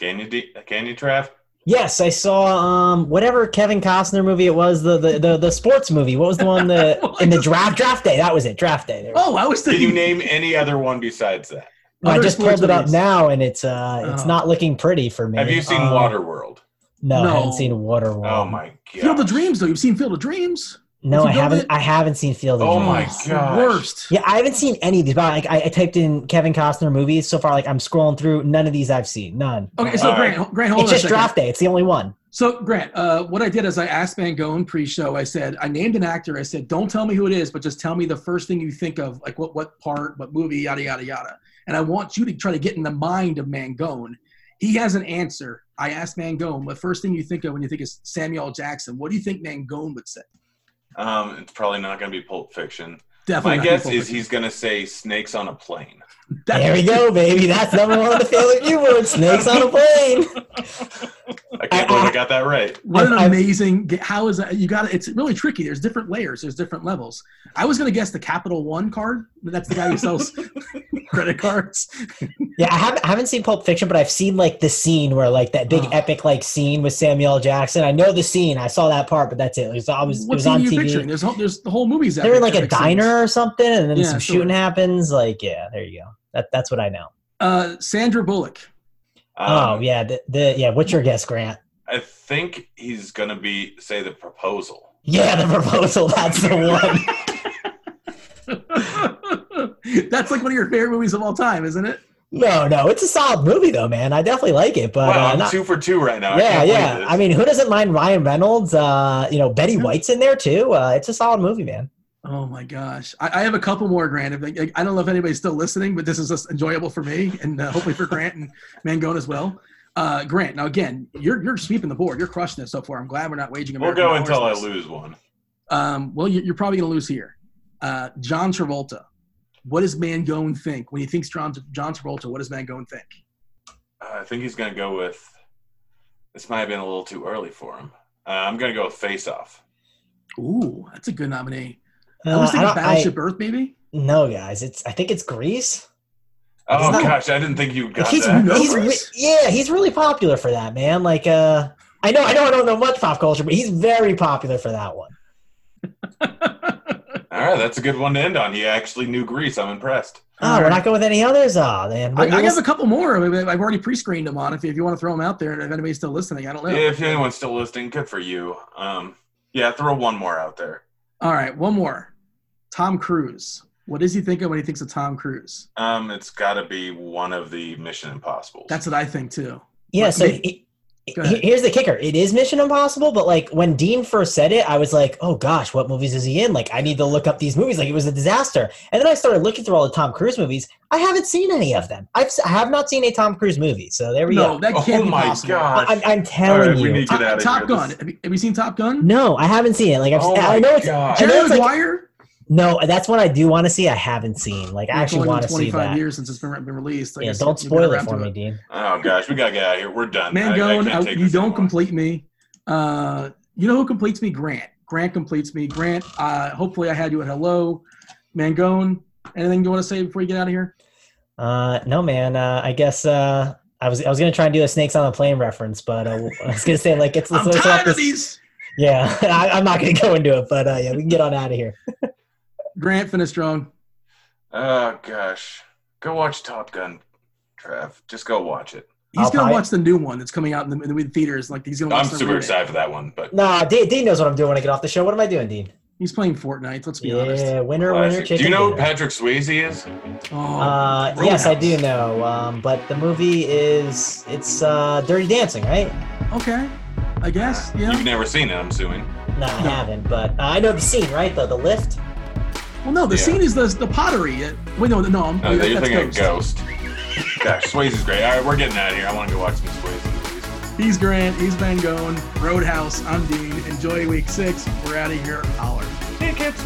Can you, D- can you, Trav? Yes, I saw um whatever Kevin Costner movie it was the the the, the sports movie. What was the one the in the draft draft day? That was it. Draft day. There. Oh, I was Can thinking. you name any other one besides that? I just pulled it up movies. now, and it's uh it's Oh. not looking pretty for me. Have you seen Um, Waterworld? No, I haven't seen Waterworld. Oh my god! Field of Dreams, though. You've seen Field of Dreams? No, I haven't. it? I haven't seen Field of Oh Dreams. my It's the gosh. Worst. Yeah, I haven't seen any of these. But like, I, I typed in Kevin Costner movies so far. Like, I'm scrolling through. None of these I've seen. None. Okay, so All right. Grant, Grant, hold it's on a just second. draft day. It's the only one. So Grant, uh, what I did is I asked Van Mangone pre-show. I said I named an actor. I said, don't tell me who it is, but just tell me the first thing you think of, like what what part, what movie, yada yada yada. And I want you to try to get in the mind of Mangone. He has an answer. I asked Mangone, the first thing you think of when you think of Samuel Jackson. What do you think Mangone would say? Um, it's probably not going to be Pulp Fiction. Definitely. My not guess Pulp is he's going to say snakes on a plane. That- There we go, baby. That's number one on the favorite few words. Snakes on a plane. I can't believe I got that right. What an I've- I've- amazing! How is that? You got it. It's really tricky. There's different layers. There's different levels. I was gonna guess the Capital One card. But That's the guy who sells credit cards. Yeah, I haven't, I haven't seen Pulp Fiction, but I've seen like the scene where like that big Oh. epic like scene with Samuel Jackson. I know the scene. I saw that part, but that's it. It was, I was, it was on TV. picturing? There's whole, there's the whole movie's. They're in like a epic scenes. diner or something, and then Yeah, some sure. shooting happens. Like, yeah, there you go. That that's what I know. Uh, Sandra Bullock. Um, oh yeah, the, the yeah. What's your guess, Grant? I think he's going to be, say, the proposal. Yeah, the proposal. That's the one. That's like one of your favorite movies of all time, isn't it? No, no, it's a solid movie though, man. I definitely like it, but wow, uh, I'm not- two for two right now. Yeah, can't yeah. I mean, who doesn't mind Ryan Reynolds? Uh, you know, Betty White's in there too. Uh, it's a solid movie, man. Oh my gosh, I, I have a couple more, Grant. If- I, I don't know if anybody's still listening, but this is just enjoyable for me and uh, hopefully for Grant and Mangone as well. Uh, Grant, now again, you're you're sweeping the board. You're crushing it so far. I'm glad we're not waging. A. We'll go until I lose one. Um, well, you- you're probably going to lose here. Uh, John Travolta. What does Mangone think when he thinks John, John Travolta? What does Mangone think? Uh, I think he's going to go with. This might have been a little too early for him. Uh, I'm going to go with Face Off. Ooh, that's a good nominee. I Uh, was thinking don't- I- Earth, maybe. no, guys, it's. I think it's Grease. Oh not- gosh, I didn't think you got he's, that. know he's yeah, he's really popular for that, man. Like, uh, I know, I know, I don't know much pop culture, but he's very popular for that one. All right, that's a good one to end on. He actually knew Grease. I'm impressed. Oh, we're not going with any others. Oh, man. I, I have a couple more. I mean, I've already pre-screened them on. If you, if you want to throw them out there, and if anybody's still listening, I don't know. If anyone's still listening, good for you. Um, yeah, throw one more out there. All right, one more. Tom Cruise. What does he think of when he thinks of Tom Cruise? Um, it's got to be one of the Mission Impossibles. That's what I think too. yeah. But So he- Go he- ahead. Here's the kicker: it is Mission Impossible, but like when Dean first said it, I was like, "Oh gosh, what movies is he in?" Like, I need to look up these movies. Like, it was a disaster. And then I started looking through all the Tom Cruise movies. I haven't seen any of them. I've I have not seen a Tom Cruise movie. So there we No, go. that oh can't be my possible. gosh! I, I'm telling right, we you. need to get out of Top here. Gun. This- Have you, have you seen Top Gun? No, I haven't seen it. Like I've, Oh I know it's. God. I know Jerry it's like Maguire. No. That's one I do want to see. I haven't seen. Like I actually want to see that. 25 years since it's been, been released. I Yeah, don't you- you spoil it for to me, Dean. Oh gosh, we gotta get out of here. We're done. I- I Mangone, can't uh, take you don't anymore. complete me. Uh, you know who completes me? Grant. Grant completes me. Grant. Uh, hopefully, I had you at hello. Mangone. Anything you want to say before you get out of here? Uh, no, man. Uh, I guess uh, I was I was gonna try and do a snakes on a plane reference, but uh, I was gonna say like it's I'm let's, let's tired of this- these. Yeah, I, I'm not gonna go into it, but uh, yeah, we can get on out of here. Grant, finish strong. Oh gosh, go watch Top Gun, Trev. Just go watch it. He's I'll gonna probably- watch the new one that's coming out in the, in the theaters. Like he's gonna. Watch I'm the super excited for that one. But Nah, Dean, Dean knows what I'm doing when I get off the show. What am I doing, Dean? He's playing Fortnite. Let's be honest. Yeah, winner, winner, classic. chicken. do you know who. Patrick Swayze is? Oh, Uh, yes, I do know. Um, but the movie is it's uh, Dirty Dancing, right? Okay, I guess. Yeah. You've never seen it, I'm assuming. No, I haven't, but uh, I know the scene, right? The the lift. Well, no, the Yeah. scene is the the pottery. Uh, Wait, no, no, I'm, No, that- you're that's thinking Ghost. Ghost. Gosh, Swayze's great. All right, we're getting out of here. I want to go watch some Swayze movies. He's Grant. He's Van Gone. Roadhouse. I'm Dean. Enjoy week six. We're out of here. Holler. Tickets.